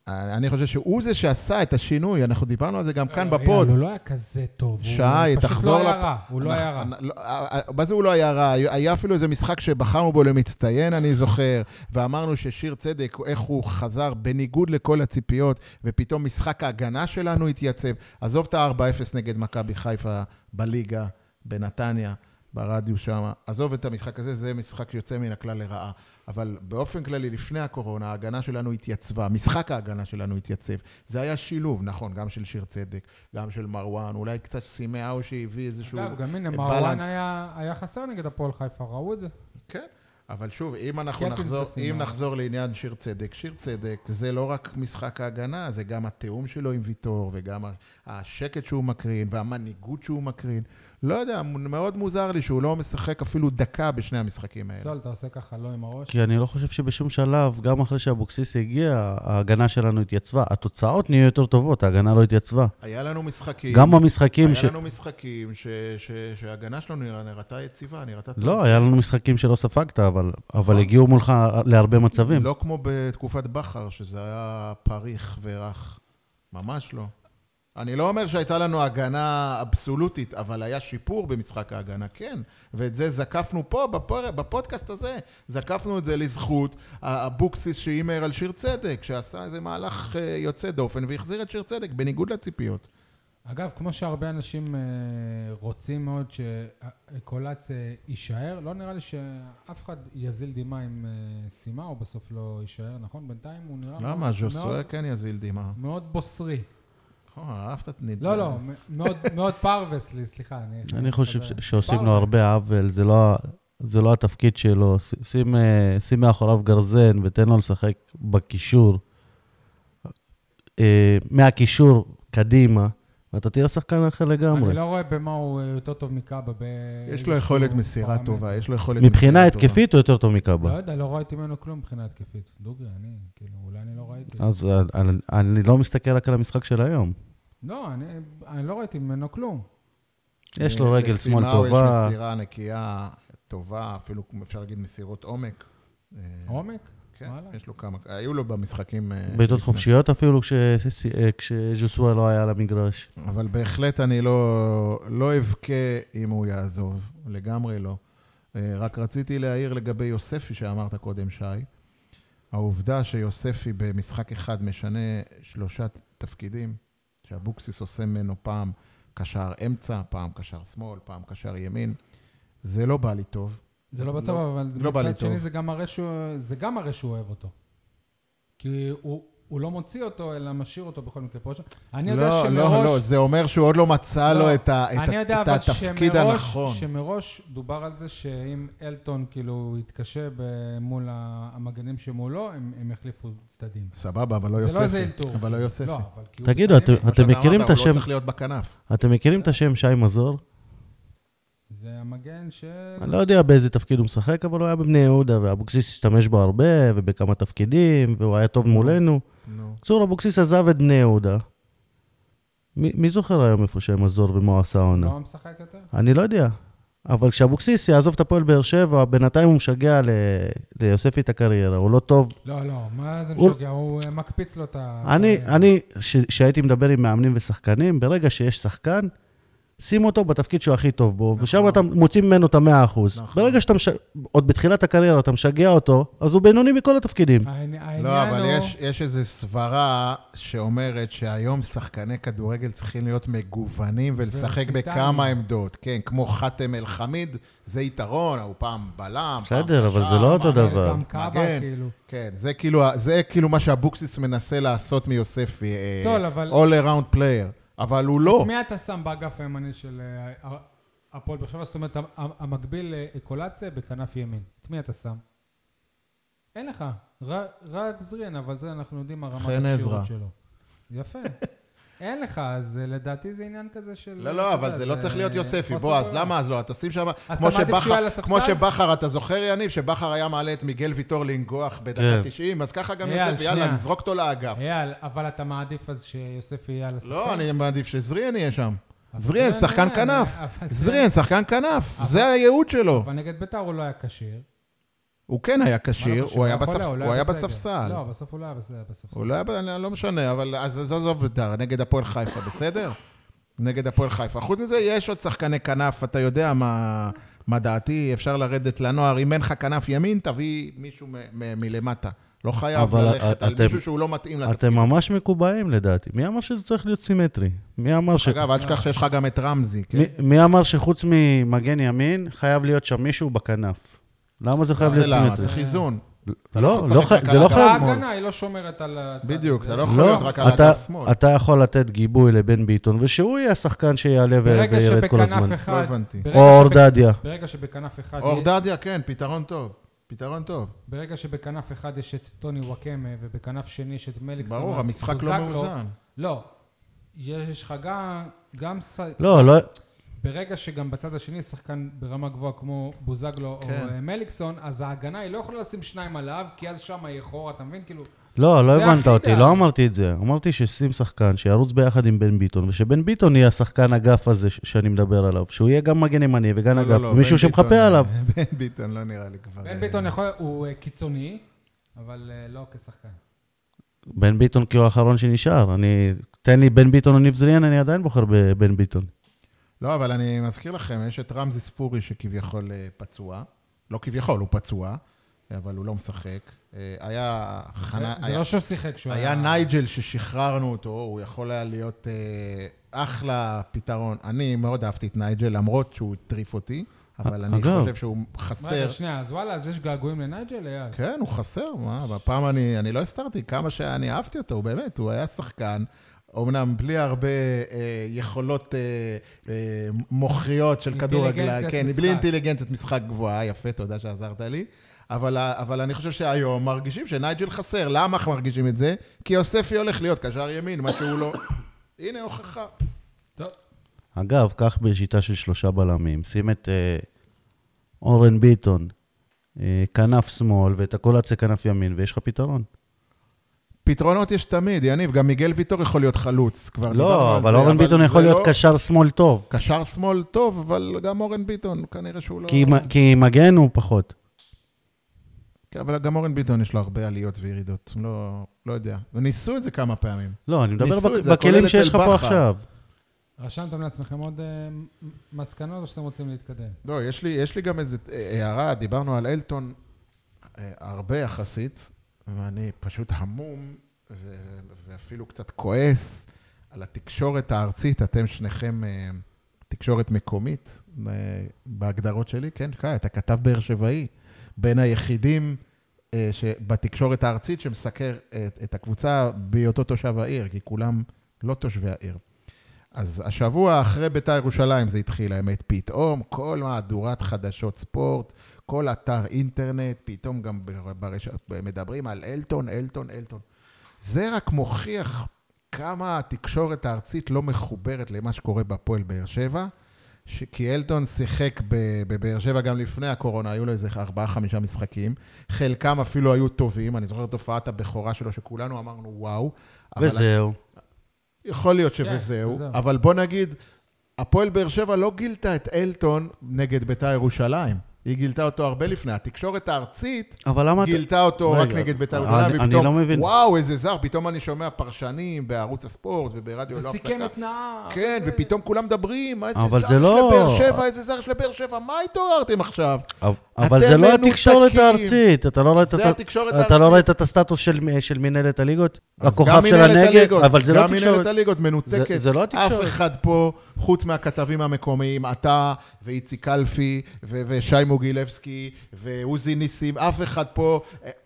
Speaker 3: אני חושב שהוא זה שעשה את השינוי, אנחנו דיברנו על זה גם כאן
Speaker 1: לא,
Speaker 3: בפוד.
Speaker 1: הוא לא היה כזה טוב. הוא
Speaker 3: שי,
Speaker 1: פשוט
Speaker 3: תחזור
Speaker 1: לא היה
Speaker 3: לפ-
Speaker 1: רע. הוא לא היה רע.
Speaker 3: לא, אה, אה, מה זה הוא לא היה רע? היה אפילו איזה משחק שבחרנו בו למצטיין, אני זוכר, ואמרנו ששיר צדק, איך הוא חזר בניגוד לכל הציפיות, ופתאום משחק ההגנה שלנו התייצב. עזוב את ה-4-0 נגד מכבי חיפה בליגה, בנתניה, ברדיו שם. עזוב את המשחק הזה, זה משחק יוצא מן הכלל לרעה. אבל באופן כללי, לפני הקורונה, ההגנה שלנו התייצבה, משחק ההגנה שלנו התייצב. זה היה שילוב, נכון, גם של שיר צדק, גם של מרואן, אולי קצת סימאו שהביא איזשהו
Speaker 1: אגב, גם הנה,
Speaker 3: balance.
Speaker 1: מרואן היה היה חסר נגד הפועל חיפה, ראו את זה?
Speaker 3: כן, אבל שוב, אם אנחנו נחזור. אם נחזור לעניין שיר צדק, שיר צדק זה לא רק משחק ההגנה, זה גם התיאום שלו עם ויטור, וגם השקט שהוא מקרין, והמנהיגות שהוא מקרין. לא יודע, מאוד מוזר לי שהוא לא משחק אפילו דקה בשני המשחקים האלה.
Speaker 1: סול, אתה עושה ככה לא עם הראש?
Speaker 2: כי אני לא חושב שבשום שלב, גם אחרי שאבוקסיס הגיע, ההגנה שלנו התייצבה. התוצאות נהיו יותר טובות, ההגנה לא התייצבה.
Speaker 3: היה לנו משחקים,
Speaker 2: גם במשחקים ש...
Speaker 3: היה לנו משחקים ש- ש- שההגנה שלנו נראתה יציבה, נראתה טוב.
Speaker 2: לא, היה לנו משחקים שלא ספגת, אבל, אבל הגיעו מולך להרבה מצבים.
Speaker 3: לא כמו בתקופת בכר, שזה היה פריך ורך. ממש לא. אני לא אומר שהייתה לנו הגנה אבסולוטית, אבל היה שיפור במשחק ההגנה, כן. ואת זה זקפנו פה, בפור... בפודקאסט הזה. זקפנו את זה לזכות אבוקסיס שהימר על שיר צדק, שעשה איזה מהלך אה, יוצא דופן והחזיר את שיר צדק, בניגוד לציפיות.
Speaker 1: אגב, כמו שהרבה אנשים אה, רוצים מאוד שקולאץ אה, יישאר, לא נראה לי שאף אחד יזיל דמעה עם סימה, הוא בסוף לא יישאר, נכון? בינתיים הוא נראה
Speaker 3: למה? ז'וסואה
Speaker 1: מאוד-
Speaker 3: כן יזיל דמעה.
Speaker 1: מאוד בוסרי.
Speaker 3: אה, אהבת את נדמה.
Speaker 1: לא, לא, מאוד- מאוד פרווס לי, סליחה.
Speaker 2: אני חושב. שעושים לו. הרבה עוול, זה לא, לא התפקיד שלו. שים, אה, שים מאחוריו גרזן ותן לו לשחק בקישור. אה, מהקישור קדימה, ואתה תראה שחקן אחר לגמרי.
Speaker 1: אני לא רואה במה הוא אה, יותר טוב מקאבה.
Speaker 3: יש לו יכולת מסירה טובה, יש לו יכולת
Speaker 2: מבחינה
Speaker 3: מסירה טובה.
Speaker 2: התקפית הוא יותר טוב
Speaker 1: לא
Speaker 2: מקאבה.
Speaker 1: יודע, לא ראיתי ממנו כלום מבחינה התקפית. דוגרי, אני, כאילו, אולי אני לא ראיתי.
Speaker 2: אז אה, אני, אני לא מסתכל רק על המשחק של היום.
Speaker 1: לא, אני, אני לא ראיתי ממנו כלום.
Speaker 2: יש לו רגל שמאל טובה.
Speaker 3: יש מסירה נקייה טובה, אפילו אפשר להגיד מסירות עומק. אה,
Speaker 1: עומק?
Speaker 3: כן. יש לו כמה, היו לו במשחקים... אה,
Speaker 2: בעיטות. חופשיות אפילו אה, כשז'וסווה לא היה על המגרש.
Speaker 3: אבל בהחלט אני לא, לא אבכה אם הוא יעזוב, לגמרי לא. אה, רק רציתי להעיר לגבי יוספי שאמרת קודם, שי. העובדה שיוספי במשחק אחד משנה שלושה תפקידים, שאבוקסיס עושה ממנו פעם קשר אמצע, פעם קשר שמאל, פעם קשר ימין, זה לא בא לי טוב.
Speaker 1: זה לא
Speaker 3: לא-
Speaker 1: בטוב, אבל
Speaker 3: לא בא לי
Speaker 1: מצד שני. זה גם מראה שהוא, זה גם מראה שהוא אוהב אותו. כי הוא, הוא לא מוציא אותו, אלא משאיר אותו בכל מקרה. פה אני יודע
Speaker 3: לא,
Speaker 1: שמראש...
Speaker 3: לא, לא, זה אומר שהוא עוד לא מצא
Speaker 1: לא,
Speaker 3: לו את, ה, את,
Speaker 1: יודע
Speaker 3: את
Speaker 1: אבל
Speaker 3: התפקיד
Speaker 1: שמראש,
Speaker 3: הנכון.
Speaker 1: שמראש דובר על זה שאם אלטון כאילו יתקשה מול המגנים שמולו, הם, הם יחליפו צדדים.
Speaker 3: סבבה, אבל לא
Speaker 1: זה
Speaker 3: יוספי.
Speaker 1: לא איזה אלתור.
Speaker 3: אבל לא יוספי.
Speaker 1: לא, אבל כי הוא
Speaker 2: תגידו, אתם- אתם מכירים את
Speaker 3: הוא
Speaker 2: השם?
Speaker 3: לא צריך להיות בכנף.
Speaker 2: אתם מכירים את השם שי מזור?
Speaker 1: המגן של...
Speaker 2: אני לא יודע באיזה תפקיד הוא משחק, אבל הוא היה בבני יהודה, ואבוקסיס השתמש בו הרבה, ובכמה תפקידים, והוא היה טוב מולנו.
Speaker 3: נו.
Speaker 2: בקיצור, אבוקסיס עזב את בני יהודה. מי, זוכר היום איפה שי מזור ומה הוא עשה העונה?
Speaker 1: לא משחק יותר?
Speaker 2: אני לא יודע. אבל כשאבוקסיס יעזוב את הפועל באר שבע, בינתיים הוא משגע ל... ליוספי את הקריירה, הוא לא טוב.
Speaker 1: לא, לא, מה זה
Speaker 2: הוא-
Speaker 1: משגע? הוא אה, מקפיץ לו את ה...
Speaker 2: אני, אני, כשהייתי מדבר עם מאמנים ושחקנים, ברגע שיש שחקן, שים אותו בתפקיד שהוא הכי טוב בו, ושם אתה מוציא ממנו את המאה אחוז.
Speaker 3: נכון.
Speaker 2: ברגע שאתה, מש... עוד בתחילת הקריירה אתה משגע אותו, אז הוא בינוני מכל התפקידים.
Speaker 1: העני- העניין
Speaker 3: לא, אבל
Speaker 1: הוא...
Speaker 3: יש, יש איזו סברה שאומרת שהיום שחקני כדורגל צריכים להיות מגוונים ולשחק. בכמה עמדות. כן, כמו חאתם אל-חמיד, זה יתרון, הוא פעם בלם, פעם
Speaker 2: בסדר, אבל
Speaker 3: קשר,
Speaker 2: זה לא אותו. דבר.
Speaker 1: גם קאבה,
Speaker 3: מגן.
Speaker 1: כאילו.
Speaker 3: כן, זה כאילו, זה כאילו מה שאבוקסיס מנסה לעשות מיוספי. אה,
Speaker 1: סול, אבל-
Speaker 3: All around player. אבל הוא לא.
Speaker 1: את מי אתה שם באגף הימני של אה, הפועל באר שבע? זאת אומרת, המקביל לקולציה בכנף ימין. את מי אתה שם? אין לך. רק- זריאן, אבל זה אנחנו יודעים מה רמת. הכשירות שלו. יפה. אין לך, אז אה, לדעתי זה עניין כזה של...
Speaker 3: לא, לא, אבל זה לא צריך להיות יוספי. בוא, אז. למה אז לא? אתה שים שם...
Speaker 1: אז
Speaker 3: כמו
Speaker 1: אתה
Speaker 3: שבכר-? כמו שבכר, אתה זוכר, יניב, שבכר היה מעלה את מיגל ויטור לנגוח בדקה
Speaker 2: כן.
Speaker 3: 90, אז ככה גם יוספי, יאללה. נזרוק אותו לאגף.
Speaker 1: אייל, אבל אתה מעדיף אז שיוסף יהיה על הספסל?
Speaker 3: לא, אני מעדיף שזריאן יהיה שם. זריאן, שחקן כנף. זריאן, שחקן כנף. זה הייעוד שלו.
Speaker 1: אבל נגד ביתר הוא לא היה כשיר.
Speaker 3: הוא כן היה כשיר,
Speaker 1: לא כשיר?
Speaker 3: הוא היה. בספסל.
Speaker 1: לא, בסוף הוא לא היה בס- בספסל.
Speaker 3: הוא לא היה, לא משנה, אבל אז עזוב בית"ר, נגד הפועל חיפה, בסדר? נגד הפועל חיפה. חוץ מזה, יש עוד שחקני כנף, אתה יודע מה, מה דעתי, אפשר לרדת לנוער. אם אין לך כנף ימין, תביא מישהו מלמטה. לא חייב
Speaker 2: אבל
Speaker 3: ללכת על מישהו שהוא לא מתאים לתפקיד.
Speaker 2: אתם ממש מקובעים לדעתי. מי אמר שזה צריך להיות סימטרי? מי אמר ש...
Speaker 3: אגב, אל תשכח שיש לך גם את רמזי, כן?
Speaker 2: מי, מי אמר שחוץ ממגן ימין, חייב להיות שם מישהו בכנף? למה זה חייב
Speaker 3: זה
Speaker 2: להיות
Speaker 3: למה?
Speaker 2: סימטרי?
Speaker 3: צריך איזון.
Speaker 2: לא, לא
Speaker 3: רק
Speaker 2: זה לא חייב...
Speaker 1: ההגנה, היא לא שומרת על הצד
Speaker 3: בדיוק. אתה לא יכול
Speaker 2: לא,
Speaker 3: להיות רק על
Speaker 2: אתה,
Speaker 3: אגף שמאל.
Speaker 2: אתה יכול לתת גיבוי לבן ביטון, ושהוא יהיה השחקן שיעלה
Speaker 1: ברגע
Speaker 2: וירד כל הזמן.
Speaker 1: שבכנף אחד...
Speaker 3: לא הבנתי.
Speaker 1: ברגע
Speaker 2: או אורדדיה.
Speaker 1: ברגע שבכנף אחד...
Speaker 3: אור
Speaker 1: יהיה-
Speaker 3: דדיה, כן, פתרון טוב. פתרון טוב.
Speaker 1: ברגע שבכנף אחד יש את טוני וואקמה, ובכנף שני יש את מליקסון...
Speaker 3: ברור, המשחק לא מאוזן.
Speaker 1: לא. יש לך גם... גם ס...
Speaker 2: לא, לא,
Speaker 1: ברגע שגם בצד השני שחקן ברמה גבוהה כמו בוזגלו
Speaker 3: כן.
Speaker 1: או אה, מליקסון, אז ההגנה היא לא יכולה לשים שניים עליו, כי אז שם יהיה חור, אתה מבין? כאילו...
Speaker 2: לא, לא הבנת אותי,
Speaker 1: דל.
Speaker 2: לא אמרתי את זה. אמרתי ששים שחקן שירוץ ביחד עם בן ביטון, ושבן ביטון יהיה השחקן אגף הזה ש- שאני מדבר עליו, שהוא יהיה גם מגן ימני וגם
Speaker 3: לא,
Speaker 2: אגף,
Speaker 3: לא, לא,
Speaker 2: מישהו
Speaker 3: בן
Speaker 2: שמחפה עליו.
Speaker 3: בן ביטון לא נראה לי כבר...
Speaker 1: בן
Speaker 3: אה,
Speaker 1: ביטון יכול... הוא אה, קיצוני, אבל לא כשחקן.
Speaker 2: בן ביטון כאילו האחרון שנשאר. אני, תן לי בן ביטון או ניב זריאן, אני עדיין בוחר בבן ביטון.
Speaker 3: לא, אבל אני מזכיר לכם, יש את רמזי ספורי שכביכול אה, פצוע. לא כביכול, הוא פצוע, אבל הוא לא משחק. אה, היה חנה...
Speaker 1: זה
Speaker 3: היה-
Speaker 1: לא שהוא שיחק כשהוא
Speaker 3: היה נייג'ל ששחררנו אותו, הוא יכול היה להיות אה, אחלה פתרון. אני מאוד אהבתי את נייג'ל, למרות שהוא הטריף אותי, אבל אני
Speaker 2: אגב.
Speaker 3: חושב שהוא חסר.
Speaker 1: רגע, שנייה, אז וואלה, אז יש געגועים לנייג'ל, אייל?
Speaker 3: כן, הוא חסר, מה, בפעם אני, אני לא הסתרתי כמה שאני אהבתי אותו, באמת, הוא היה שחקן, אומנם בלי הרבה אה, יכולות אה, אה, מוחיות של כדורגל,
Speaker 1: אינטליגנציית
Speaker 3: כן,
Speaker 1: משחק.
Speaker 3: בלי אינטליגנציית משחק גבוהה, יפה, תודה שעזרת לי. אבל, אבל אני חושב שהיום מרגישים שנייג'ל חסר. למה מרגישים את זה? כי יוספי הולך להיות קשר ימין, מה שהוא לא. הנה הוכחה.
Speaker 1: טוב,
Speaker 2: אגב, קח בשיטה של שלושה בלמים, שים את אה, אורן ביטון, אה, כנף שמאל, ואת הקולציה כנף ימין, ויש לך פתרון.
Speaker 3: פתרונות יש תמיד, יניב, גם מיגל ויטור יכול להיות חלוץ. כבר דיברנו
Speaker 2: לא,
Speaker 3: על
Speaker 2: אבל
Speaker 3: זה,
Speaker 2: אורן ביטון
Speaker 3: זה
Speaker 2: יכול להיות
Speaker 3: לא-
Speaker 2: קשר שמאל טוב.
Speaker 3: קשר שמאל טוב, אבל גם אורן ביטון, כנראה שהוא לא...
Speaker 2: כי, כי מגן הוא פחות.
Speaker 3: כן, אבל גם אורן ביטון יש לו הרבה עליות וירידות. לא, לא יודע. וניסו את זה כמה פעמים.
Speaker 2: לא, אני מדבר בק-
Speaker 3: זה,
Speaker 2: בכלים שיש לך פה. עכשיו.
Speaker 1: רשמתם לעצמכם עוד אה, מ- מסקנות או שאתם רוצים להתקדם?
Speaker 3: לא, יש לי, יש לי גם איזו אה, הערה, דיברנו על אלטון אה, הרבה יחסית, ואני פשוט המום, ו- ואפילו קצת כועס על התקשורת הארצית. אתם שניכם אה, תקשורת מקומית, אה, בהגדרות שלי, כן, כן, אתה כתב באר שבעי, בין היחידים אה, בתקשורת הארצית שמסקר את, את הקבוצה בהיותו תושב העיר, כי כולם לא תושבי העיר. אז השבוע אחרי בית"ר ירושלים זה התחיל, האמת, פתאום כל מהדורת חדשות ספורט, כל אתר אינטרנט, פתאום גם ברשת, מדברים על אלטון, אלטון, אלטון. זה רק מוכיח כמה התקשורת הארצית לא מחוברת למה שקורה בפועל באר שבע, ש... כי אלטון שיחק ב- בבאר שבע גם לפני הקורונה, היו לו איזה ארבעה-חמישה משחקים, חלקם אפילו היו טובים, אני זוכר את הופעת הבכורה שלו, שכולנו אמרנו וואו.
Speaker 2: וזהו.
Speaker 3: יכול להיות
Speaker 1: כן,
Speaker 3: שבזהו,
Speaker 1: וזהו.
Speaker 3: אבל בוא נגיד, הפועל באר שבע לא גילתה את אלטון נגד בית"ר ירושלים. היא גילתה אותו הרבה לפני. התקשורת הארצית
Speaker 2: אבל למה אתה...
Speaker 3: גילתה אותו רק
Speaker 2: רגע,
Speaker 3: נגד בית"ר
Speaker 2: אני-
Speaker 3: ירושלים,
Speaker 2: אני
Speaker 3: ופתאום,
Speaker 2: לא מבין.
Speaker 3: וואו, איזה זר, פתאום אני שומע פרשנים בערוץ הספורט וברדיו לא
Speaker 1: וסיכם
Speaker 3: הפסקה.
Speaker 1: את נהר.
Speaker 3: כן,
Speaker 1: וזה-
Speaker 3: ופתאום כולם מדברים, איזה
Speaker 2: אבל
Speaker 3: זר
Speaker 2: זה
Speaker 3: יש
Speaker 2: לא-
Speaker 3: לבאר שבע, איזה זר יש לבאר שבע, מה התעוררתם עכשיו?
Speaker 2: אבל
Speaker 3: אתם
Speaker 2: זה לא. התקשורת הארצית, אתה לא ראית
Speaker 3: זה
Speaker 2: את-
Speaker 3: התקשורת
Speaker 2: אתה לא
Speaker 3: הארצית.
Speaker 2: ראית את הסטטוס של של מנהלת הליגות? הכוכב של
Speaker 3: הליגות,
Speaker 2: אבל זה לא
Speaker 3: גם מנהלת. הליגות מנותקת.
Speaker 2: זה- זה לא התקשורת.
Speaker 3: אף אחד פה, חוץ מהכתבים המקומיים, אתה ואיציק קלפי ושי מוגילבסקי ועוזי ניסים, אף אחד פה,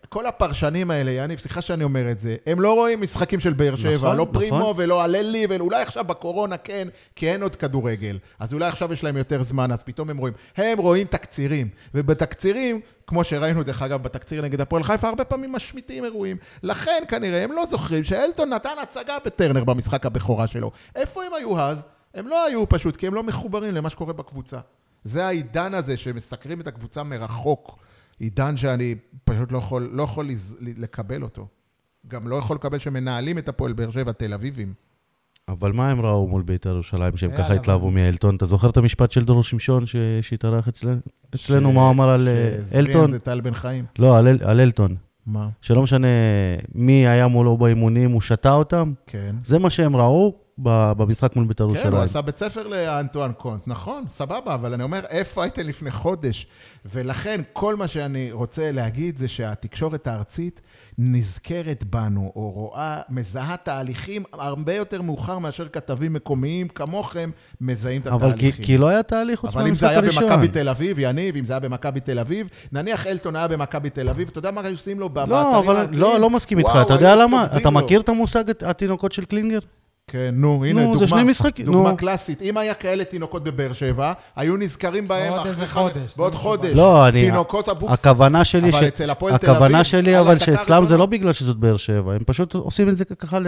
Speaker 3: כל הפרשנים האלה, יניב, סליחה שאני אומר את זה, הם לא רואים משחקים של באר שבע,
Speaker 2: נכון,
Speaker 3: לא
Speaker 2: נכון.
Speaker 3: פרימו ולא הללי, ואולי עכשיו בקורונה כן, כי אין עוד כדורגל. אז אולי עכשיו יש להם יותר זמן, אז פתאום הם רואים. הם רואים תקצירים, ובתקצירים, כמו שראינו דרך אגב בתקציר נגד הפועל חיפה, הרבה פעמים משמיטים אירועים. לכן כנראה הם לא זוכרים שאלטון נתן הצגה בטרנר במשחק הבכורה שלו. איפה הם היו אז? הם לא היו פשוט, כי הם לא מחוברים למה שקורה בקבוצה. זה העידן הזה שמסקרים את הקבוצה מרחוק. עידן שאני פשוט לא יכול, לא יכול לז- לקבל אותו. גם לא יכול לקבל שמנהלים את הפועל באר שבע, תל אביבים.
Speaker 2: אבל מה הם ראו מול בית"ר ירושלים, שהם
Speaker 1: יאללה,
Speaker 2: ככה התלהבו מאלטון? אתה זוכר את המשפט של דרור שמשון שהתארח אצלנו? מה הוא אמר על אה, אלטון?
Speaker 3: זה טל בן חיים.
Speaker 2: לא, על אל- על אלטון.
Speaker 3: מה?
Speaker 2: שלא משנה מי היה מולו באימונים, הוא שתה אותם.
Speaker 3: כן.
Speaker 2: זה מה שהם ראו במשחק מול בית"ר
Speaker 3: כן, הוא
Speaker 2: ירושלים.
Speaker 3: עשה בית ספר לאנטואן קונט, נכון, סבבה, אבל אני אומר, איפה הייתם לפני חודש? ולכן, כל מה שאני רוצה להגיד זה שהתקשורת הארצית נזכרת בנו, או רואה, מזהה תהליכים הרבה יותר מאוחר מאשר כתבים מקומיים כמוכם מזהים את
Speaker 2: אבל כי-
Speaker 3: התהליכים.
Speaker 2: כי לא היה תהליך חוץ
Speaker 3: אבל אם
Speaker 2: מהמשחק
Speaker 3: זה היה
Speaker 2: הראשון.
Speaker 3: במכבי תל אביב, יניב, אם זה היה במכבי תל אביב, נניח אלטון היה במכבי תל אביב, אתה יודע מה היו עושים לו באתרים
Speaker 2: לא, אבל? לא, לא מסכים איתך. אתה יודע למה? אתה. מכיר את המושג התינוקות של קלינגר?
Speaker 3: כן, נו, הנה,
Speaker 2: נו, זה
Speaker 3: דוגמה,
Speaker 2: שני משחקים,
Speaker 3: דוגמה
Speaker 2: נו.
Speaker 3: קלאסית. אם היה כאלה תינוקות בבאר שבע, היו נזכרים בהם
Speaker 1: בעוד
Speaker 3: אחרי
Speaker 1: איזה
Speaker 3: חמש-
Speaker 1: חודש,
Speaker 3: בעוד
Speaker 1: זה מה
Speaker 3: חודש.
Speaker 2: לא, אני...
Speaker 3: תינוקות אבוקסיס.
Speaker 2: הכוונה שלי,
Speaker 3: אבל
Speaker 2: ש-
Speaker 3: אצל הפועל תל אביב,
Speaker 2: הכוונה שלי, אבל שאצלם זה לא בגלל שזאת באר שבע, הם פשוט עושים את זה ככה, אה,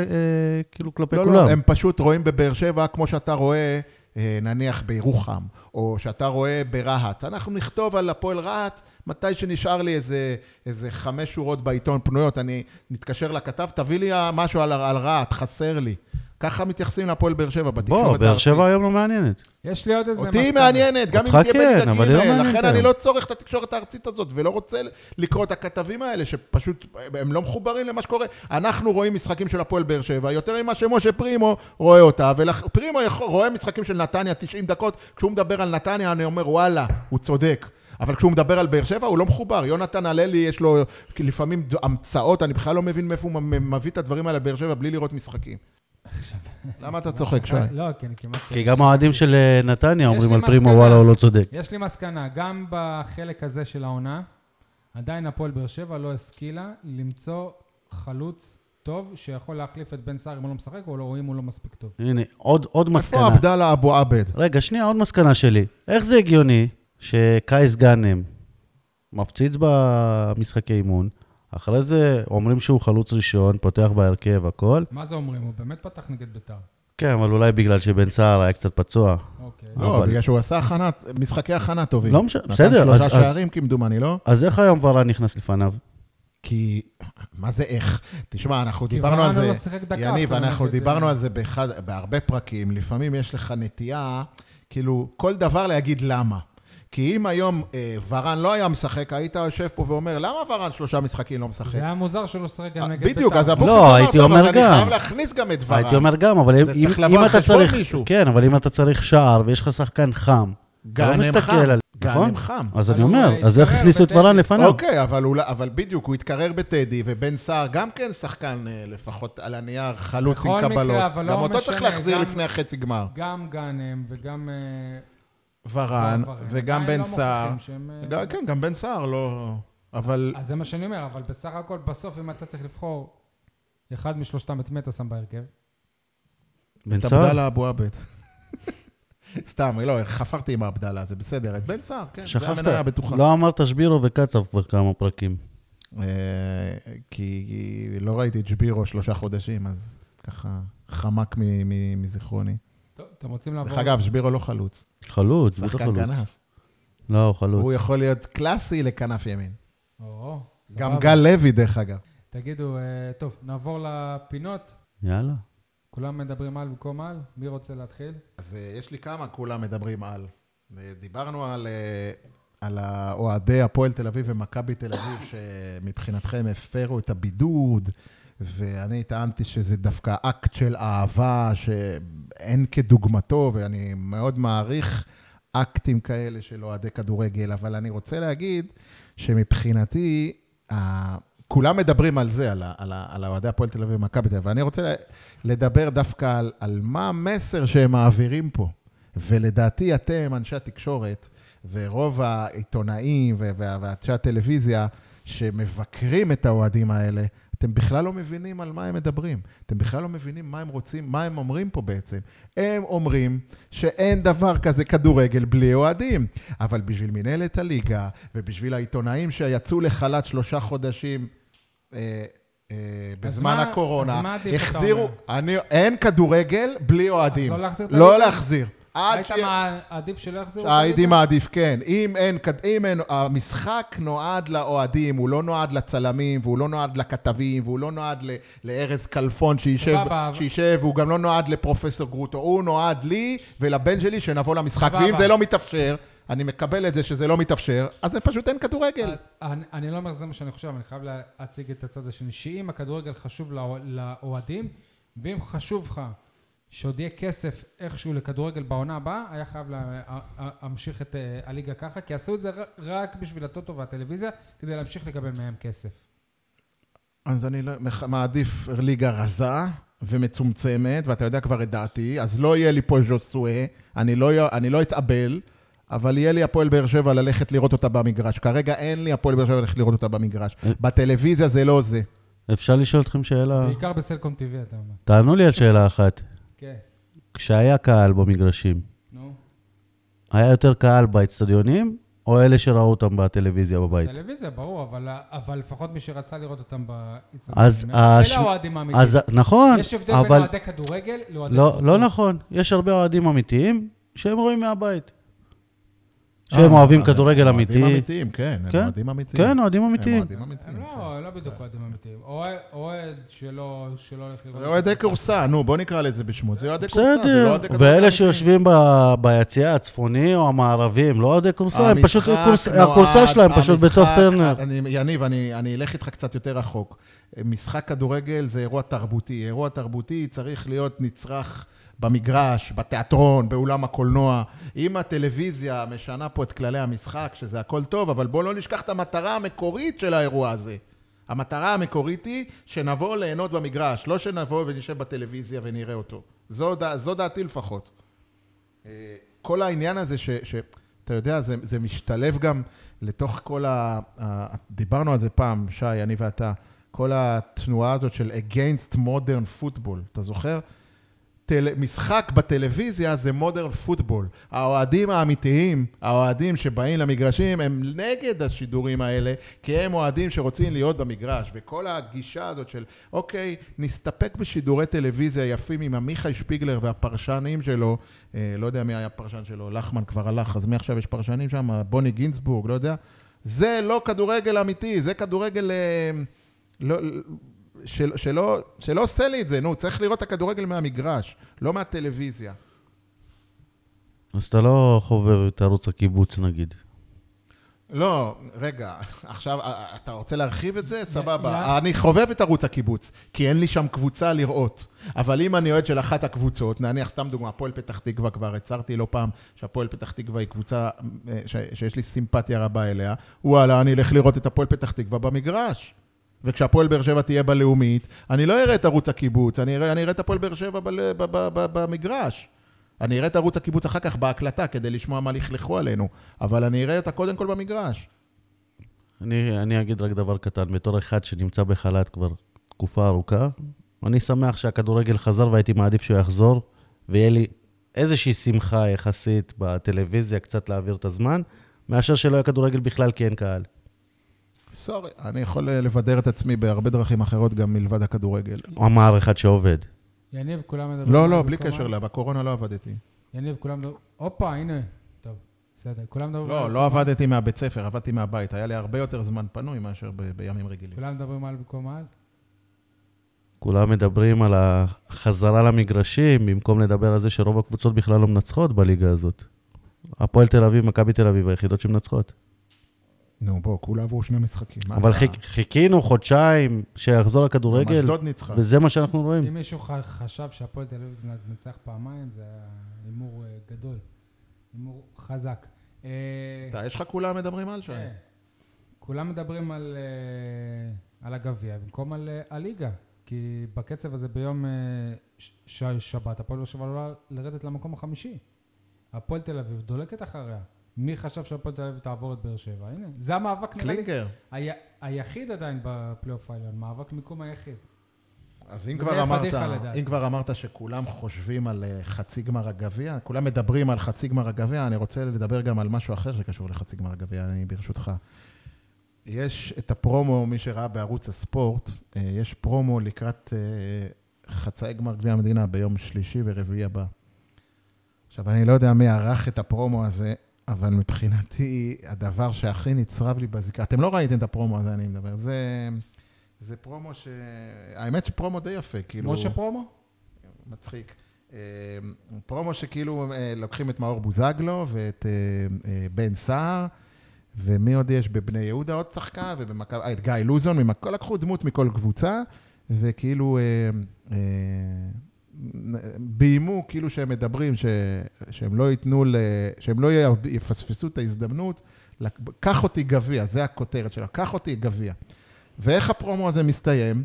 Speaker 2: כאילו, כלפי
Speaker 3: לא,
Speaker 2: כולם.
Speaker 3: לא, הם פשוט רואים בבאר שבע, כמו שאתה רואה, אה, נניח בירוחם, או שאתה רואה ברהט. אנחנו נכתוב על הפועל רהט, מתי שנשאר לי איזה, איזה חמש שורות בעיתון פנויות, אני נתקשר לכתב, תביא לי משהו על, על רהט, חסר לי. ככה מתייחסים להפועל באר שבע בתקשורת
Speaker 2: בוא, באר
Speaker 3: הארצית.
Speaker 2: שבע היום לא מעניינת.
Speaker 1: יש לי עוד איזה
Speaker 3: אותי מעניינת, גם אם תהיה
Speaker 2: כן,
Speaker 3: בליגה
Speaker 2: לא
Speaker 3: ג', לכן אני. לא צורך את התקשורת הארצית הזאת, ולא רוצה לקרוא את הכתבים האלה, שפשוט, הם לא מחוברים למה שקורה. אנחנו רואים משחקים של הפועל באר שבע, יותר ממה שמשה פרימו רואה אותה, ופרימו רואה משחקים של נתניה 90 דקות, כשהוא מדבר על נתניה, אני אומר, וואלה, הוא צודק. אבל כשהוא מדבר על באר שבע, הוא לא מחובר. יונתן הללי, יש לו לפעמים המצאות, אני בכלל לא מבין מאיפה הוא מביא את הדברים האלה לבאר שבע בלי לראות משחקים. למה אתה צוחק, שי?
Speaker 1: לא, כי אני כמעט...
Speaker 2: כי גם האוהדים של אה, נתניה אומרים על פרימו. וואלה, הוא לא צודק.
Speaker 1: יש לי מסקנה, גם בחלק הזה של העונה, עדיין הפועל באר שבע לא השכילה למצוא חלוץ טוב שיכול להחליף את בן סער אם הוא לא משחק, או לא- אם הוא לא מספיק טוב.
Speaker 2: הנה, עוד עוד
Speaker 3: איפה
Speaker 2: מסקנה.
Speaker 3: עבדאללה אבו עבד?
Speaker 2: רגע, שנייה, עוד מסקנה שלי. איך זה הגיוני שקייס גאנם מפציץ במשחקי אימון, אחרי זה אומרים שהוא חלוץ ראשון, פותח בהרכב, הכל?
Speaker 1: מה זה אומרים? הוא באמת פתח נגד ביתר.
Speaker 2: כן, אבל אולי בגלל שבן סער היה קצת פצוע.
Speaker 1: אוקיי.
Speaker 3: לא,
Speaker 2: אבל-
Speaker 3: בגלל שהוא עשה הכנה, משחקי הכנה טובים.
Speaker 2: לא משנה,
Speaker 3: נתן
Speaker 2: בסדר,
Speaker 3: שלושה
Speaker 2: אז- אז-
Speaker 3: שערים כמדומני, לא?
Speaker 2: אז איך היום ורן נכנס לפניו?
Speaker 3: כי... מה זה איך? תשמע, אנחנו
Speaker 1: כי
Speaker 3: דיברנו על
Speaker 1: ורן
Speaker 3: זה...
Speaker 1: לא שיחק דקה
Speaker 3: יניב, אנחנו דיברנו
Speaker 1: אה,
Speaker 3: על זה באחד, בהרבה פרקים. לפעמים יש לך נטייה, כאילו, כל דבר להגיד למה. כי אם היום אה, ורן לא היה משחק, היית יושב פה ואומר, למה ורן שלושה משחקים לא משחק?
Speaker 1: זה היה מוזר שלא שיחק גם
Speaker 3: אה,
Speaker 1: נגד ביתר.
Speaker 3: בדיוק, אז אבוקסיס
Speaker 2: לא,
Speaker 3: אמר,
Speaker 2: הייתי
Speaker 3: טוב,
Speaker 2: אומר
Speaker 3: אז אני
Speaker 2: גם.
Speaker 3: חייב להכניס גם את ורן.
Speaker 2: הייתי אומר גם, אבל אם, אם
Speaker 3: על
Speaker 2: אתה צריך...
Speaker 3: מישהו.
Speaker 2: כן, אבל אם אתה צריך שער ויש לך שחקן חם, לא
Speaker 3: גאנם
Speaker 2: מסתכל
Speaker 3: חם.
Speaker 2: על...
Speaker 3: גאנם
Speaker 2: נכון?
Speaker 3: חם.
Speaker 2: אז אני אומר, אז איך הכניסו את. ורן לפניו?
Speaker 3: אוקיי, אבל, אולי- אבל בדיוק, הוא התקרר בטדי, ובן סער גם כן שחקן, אה, לפחות על הנייר, חלוץ עם
Speaker 1: בכל מקרה,
Speaker 3: קבלות.
Speaker 1: אבל לא
Speaker 3: גם אותו
Speaker 1: משנה,
Speaker 3: צריך להחזיר
Speaker 1: גם-
Speaker 3: לפני החצי גמר.
Speaker 1: גם גאנם וגם... אה,
Speaker 3: ורן. וגם בן
Speaker 1: לא
Speaker 3: סער.
Speaker 1: אה,
Speaker 3: כן, גם בן סער לא... אבל...
Speaker 1: אז זה מה שאני אומר, אבל בסך הכל, בסוף, אם אתה צריך לבחור אחד משלושתם, את מי אתה שם בהרכב?
Speaker 2: בן
Speaker 3: את
Speaker 2: סער?
Speaker 3: עבדאללה אבו עבד. סתם, לא, חפרתי עם עבדאללה, זה בסדר. את בן סער, כן, זה
Speaker 2: שכחת,
Speaker 3: המניה הבטוחה.
Speaker 2: לא אמרת שבירו וקצב כבר כמה פרקים.
Speaker 3: אה, כי לא ראיתי את שבירו שלושה חודשים, אז ככה חמק מזיכרוני.
Speaker 1: טוב, אתם רוצים לעבור...
Speaker 3: דרך אגב, שבירו לא חלוץ,
Speaker 2: חלוץ, בטח
Speaker 3: שחקן
Speaker 2: חלוץ.
Speaker 3: כנף.
Speaker 2: לא, הוא חלוץ.
Speaker 3: הוא יכול להיות קלאסי לכנף ימין.
Speaker 1: או, סבבה.
Speaker 3: גם גל לוי, דרך אגב.
Speaker 1: תגידו, אה, טוב, נעבור לפינות.
Speaker 2: יאללה.
Speaker 1: כולם מדברים על במקום על? מי רוצה להתחיל?
Speaker 3: אז אה, יש לי כמה כולם מדברים על. אה, דיברנו על, אה, על האוהדי הפועל תל אביב ומכבי תל אביב, שמבחינתכם הפרו את הבידוד, ואני טענתי שזה דווקא אקט של אהבה שאין כדוגמתו, ואני מאוד מעריך אקטים כאלה של אוהדי כדורגל, אבל אני רוצה להגיד שמבחינתי, כולם מדברים על זה, על, על, על אוהדי הפועל תל אביב ומכבי תל אביב, ואני רוצה לדבר דווקא על, על מה המסר שהם מעבירים פה. ולדעתי אתם, אנשי התקשורת, ורוב העיתונאים ואנשי הטלוויזיה שמבקרים את האוהדים האלה, אתם בכלל לא מבינים על מה הם מדברים. אתם בכלל לא מבינים מה הם רוצים, מה הם אומרים פה בעצם. הם אומרים שאין דבר כזה כדורגל בלי אוהדים. אבל בשביל מנהלת הליגה, ובשביל העיתונאים שיצאו לחל"ת שלושה חודשים אה, אה, בזמן
Speaker 1: מה-
Speaker 3: הקורונה, החזירו, אני, אין כדורגל בלי אוהדים.
Speaker 1: אז לא להחזיר
Speaker 3: לא? להחזיר.
Speaker 1: היית. מעדיף שלא יחזירו
Speaker 3: הייתי? מעדיף, כן. אם אין, אם אין, המשחק נועד לאוהדים, הוא לא נועד לצלמים, והוא לא נועד לכתבים, והוא לא נועד לארז כלפון שישב, שישב, והוא גם לא נועד לפרופסור גרוטו. הוא נועד לי ולבן שלי שנבוא למשחק. ואם זה לא מתאפשר, אני מקבל את זה שזה לא מתאפשר, אז זה פשוט אין כדורגל.
Speaker 1: אני, אני לא אומר שזה מה שאני חושב, אני חייב להציג את הצד השני. שאם הכדורגל חשוב לאוה- לאוהדים, ואם חשוב לך שעוד יהיה כסף איכשהו לכדורגל בעונה הבאה, היה חייב להמשיך את אה, הליגה ככה, כי עשו את זה רק בשביל הטוטו והטלוויזיה, כדי להמשיך לקבל מהם כסף.
Speaker 3: אז אני לא, מח- מעדיף ליגה רזה ומצומצמת, ואתה יודע כבר את דעתי, אז לא יהיה לי פה ז'וסואה, אני לא, אני לא אתאבל, אבל יהיה לי הפועל באר שבע ללכת לראות אותה במגרש. כרגע אין לי הפועל באר שבע ללכת לראות אותה במגרש. בטלוויזיה זה לא זה.
Speaker 2: אפשר לשאול אתכם שאלה?
Speaker 1: בעיקר בסלקום TV, אתה אומר.
Speaker 2: תענו לי על שאלה אחת.
Speaker 1: כן,
Speaker 2: כשהיה קהל במגרשים,
Speaker 1: נו.
Speaker 2: היה יותר קהל באצטדיונים, או אלה שראו אותם בטלוויזיה בבית?
Speaker 1: טלוויזיה, ברור, אבל, אבל לפחות מי שרצה לראות אותם
Speaker 2: אז. הש-
Speaker 1: אלה האוהדים האמיתיים.
Speaker 2: אז נכון,
Speaker 1: יש הבדל בין
Speaker 2: אבל
Speaker 1: אוהדי כדורגל לאוהדי
Speaker 2: לא. לא נכון. יש הרבה אוהדים אמיתיים שהם רואים מהבית. שהם
Speaker 3: אה,
Speaker 2: אוהבים כדורגל
Speaker 3: אוהדים
Speaker 2: אמיתי.
Speaker 3: אמיתיים, כן, הם
Speaker 2: כן,
Speaker 3: אוהדים אמיתיים.
Speaker 2: כן, אוהדים
Speaker 3: הם
Speaker 2: אמיתיים.
Speaker 3: אוהדים
Speaker 1: לא, לא בדיוק אוהדים אמיתיים. אוהד- שלא הולך לראות...
Speaker 3: זה אוהדי כורסה, נו, בוא נקרא לזה בשמו. זה אוהדי כורסה, זה לא אוהדי כדורגל
Speaker 2: ואלה. שיושבים ביציע הצפוני או המערבי, הם לא אוהדי כורסה, הם פשוט, הכורסה שלהם פשוט בתוך טרנר.
Speaker 3: יניב, אני אלך איתך קצת יותר רחוק. משחק כדורגל זה אירוע תרבותי. אירוע תרבותי צריך להיות נצרך במגרש, בתיאטרון, באולם הקולנוע. אם הטלוויזיה משנה פה את כללי המשחק, שזה הכל טוב, אבל בואו לא נשכח את המטרה המקורית של האירוע הזה. המטרה המקורית היא שנבוא ליהנות במגרש, לא שנבוא ונשב בטלוויזיה ונראה אותו. זו, דע- זו דעתי לפחות. אה, כל העניין הזה ש... ש אתה יודע, זה, זה משתלב גם לתוך כל ה, ה... דיברנו על זה פעם, שי, אני ואתה, כל התנועה הזאת של Against Modern Football, אתה זוכר? טל... משחק בטלוויזיה זה מודרן פוטבול. האוהדים האמיתיים, האוהדים שבאים למגרשים, הם נגד השידורים האלה, כי הם אוהדים שרוצים להיות במגרש. וכל הגישה הזאת של, אוקיי, נסתפק בשידורי טלוויזיה יפים עם עמיחי שפיגלר והפרשנים שלו, אה, לא יודע מי היה הפרשן שלו, לחמן כבר הלך, אז מי עכשיו יש פרשנים שם? בוני גינצבורג, לא יודע. זה לא כדורגל אמיתי, זה כדורגל... אה, לא, של, שלא, שלא עושה לי את זה, נו, צריך לראות את הכדורגל מהמגרש, לא מהטלוויזיה.
Speaker 2: אז אתה לא חובב את ערוץ הקיבוץ נגיד.
Speaker 3: לא, רגע, עכשיו, אה, אתה רוצה להרחיב את זה? סבבה.
Speaker 1: יא-
Speaker 3: אני חובב את ערוץ הקיבוץ, כי אין לי שם קבוצה לראות. אבל אם אני אוהד של אחת הקבוצות, נניח, סתם דוגמה, הפועל פתח תקווה כבר, הצהרתי לא פעם שהפועל פתח תקווה היא קבוצה אה, ש- שיש לי סימפתיה רבה אליה, וואלה, אני אלך לראות את הפועל פתח תקווה במגרש. וכשהפועל באר שבע תהיה בלאומית, אני לא אראה את ערוץ הקיבוץ, אני אראה, אני אראה את הפועל באר שבע בל- ב- ב- ב- במגרש. אני אראה את ערוץ הקיבוץ אחר כך בהקלטה, כדי לשמוע מה לכלכו עלינו, אבל אני אראה אותה קודם כל במגרש.
Speaker 2: אני, אני אגיד רק דבר קטן, בתור אחד שנמצא בחל"ת כבר תקופה ארוכה, אני שמח שהכדורגל חזר והייתי מעדיף שהוא יחזור, ויהיה לי איזושהי שמחה יחסית בטלוויזיה, קצת להעביר את הזמן, מאשר שלא יהיה כדורגל בכלל כי אין קהל.
Speaker 3: סורי, אני יכול אה, לבדר את עצמי בהרבה דרכים אחרות גם מלבד הכדורגל.
Speaker 2: אמר אחד שעובד.
Speaker 1: יניב, כולם מדברים...
Speaker 3: לא,
Speaker 1: על
Speaker 3: לא, בלי קשר, לה, בקורונה לא עבדתי.
Speaker 1: יניב, כולם מדברים... הופה, הנה. טוב, בסדר. כולם מדברים...
Speaker 3: לא,
Speaker 1: על
Speaker 3: לא עבדתי מהבית ספר, עבדתי מהבית. היה לי הרבה יותר זמן פנוי מאשר בימים רגילים.
Speaker 1: כולם מדברים על במקום העל?
Speaker 2: כולם מדברים על החזרה למגרשים, במקום לדבר על זה שרוב הקבוצות בכלל לא מנצחות בליגה הזאת. הפועל תל אביב, מכבי תל אביב, היחידות שמנצחות.
Speaker 3: נו, בוא, כולה עברו שני משחקים.
Speaker 2: אבל חיכ, חיכינו חודשיים שיחזור
Speaker 3: גם
Speaker 2: לכדורגל,
Speaker 3: אשדוד ניצחה.
Speaker 2: וזה מה שאנחנו רואים.
Speaker 1: אם מישהו ח- חשב שהפועל תל אביב תנצח פעמיים, זה היה הימור אה, גדול. הימור חזק. אה,
Speaker 3: אתה, יש לך כולם מדברים על שי?
Speaker 1: כן. כולם מדברים על, אה, על הגביע במקום על אה, הליגה. כי בקצב הזה ביום אה, ש- ש- שבת, הפועל באר שבע עלולה לרדת למקום החמישי. הפועל תל אביב דולקת אחריה. מי חשב שהפועל תל אביב תעבור את באר שבע? הנה, זה המאבק נראה לי.
Speaker 3: קלינגר.
Speaker 1: היה- היחיד עדיין בפלייאוף העליון, מאבק מיקום היחיד.
Speaker 3: אז אם
Speaker 1: וזה
Speaker 3: כבר, אמרת,
Speaker 1: פדיחה לדעתי.
Speaker 3: אם כבר אמרת שכולם חושבים על אה, חצי גמר הגביע, כולם מדברים על חצי גמר הגביע, אני רוצה לדבר גם על משהו אחר שקשור לחצי גמר הגביע, אני ברשותך. יש את הפרומו, מי שראה בערוץ הספורט, אה, יש פרומו לקראת אה, חצאי גמר גביע המדינה ביום שלישי ורביעי הבא. עכשיו, אני לא יודע מי ערך את הפרומו הזה, אבל מבחינתי, הדבר שהכי נצרב לי בזיקה, אתם לא ראיתם את הפרומו הזה, אני מדבר, זה... זה פרומו ש... האמת שפרומו די יפה, כאילו...
Speaker 1: משה פרומו?
Speaker 3: מצחיק. אה, פרומו שכאילו אה, לוקחים את מאור בוזגלו ואת אה, אה, בן סער, ומי עוד יש בבני יהודה עוד שחקן, ובמכבי... את גיא לוזון, ממכ- לקחו דמות מכל קבוצה, וכאילו אה, אה, ביימו כאילו שהם מדברים, ש... שהם לא ייתנו, ל... שהם לא יפספסו את ההזדמנות. קח אותי גביע, זה הכותרת שלה, קח אותי גביע. ואיך הפרומו הזה מסתיים?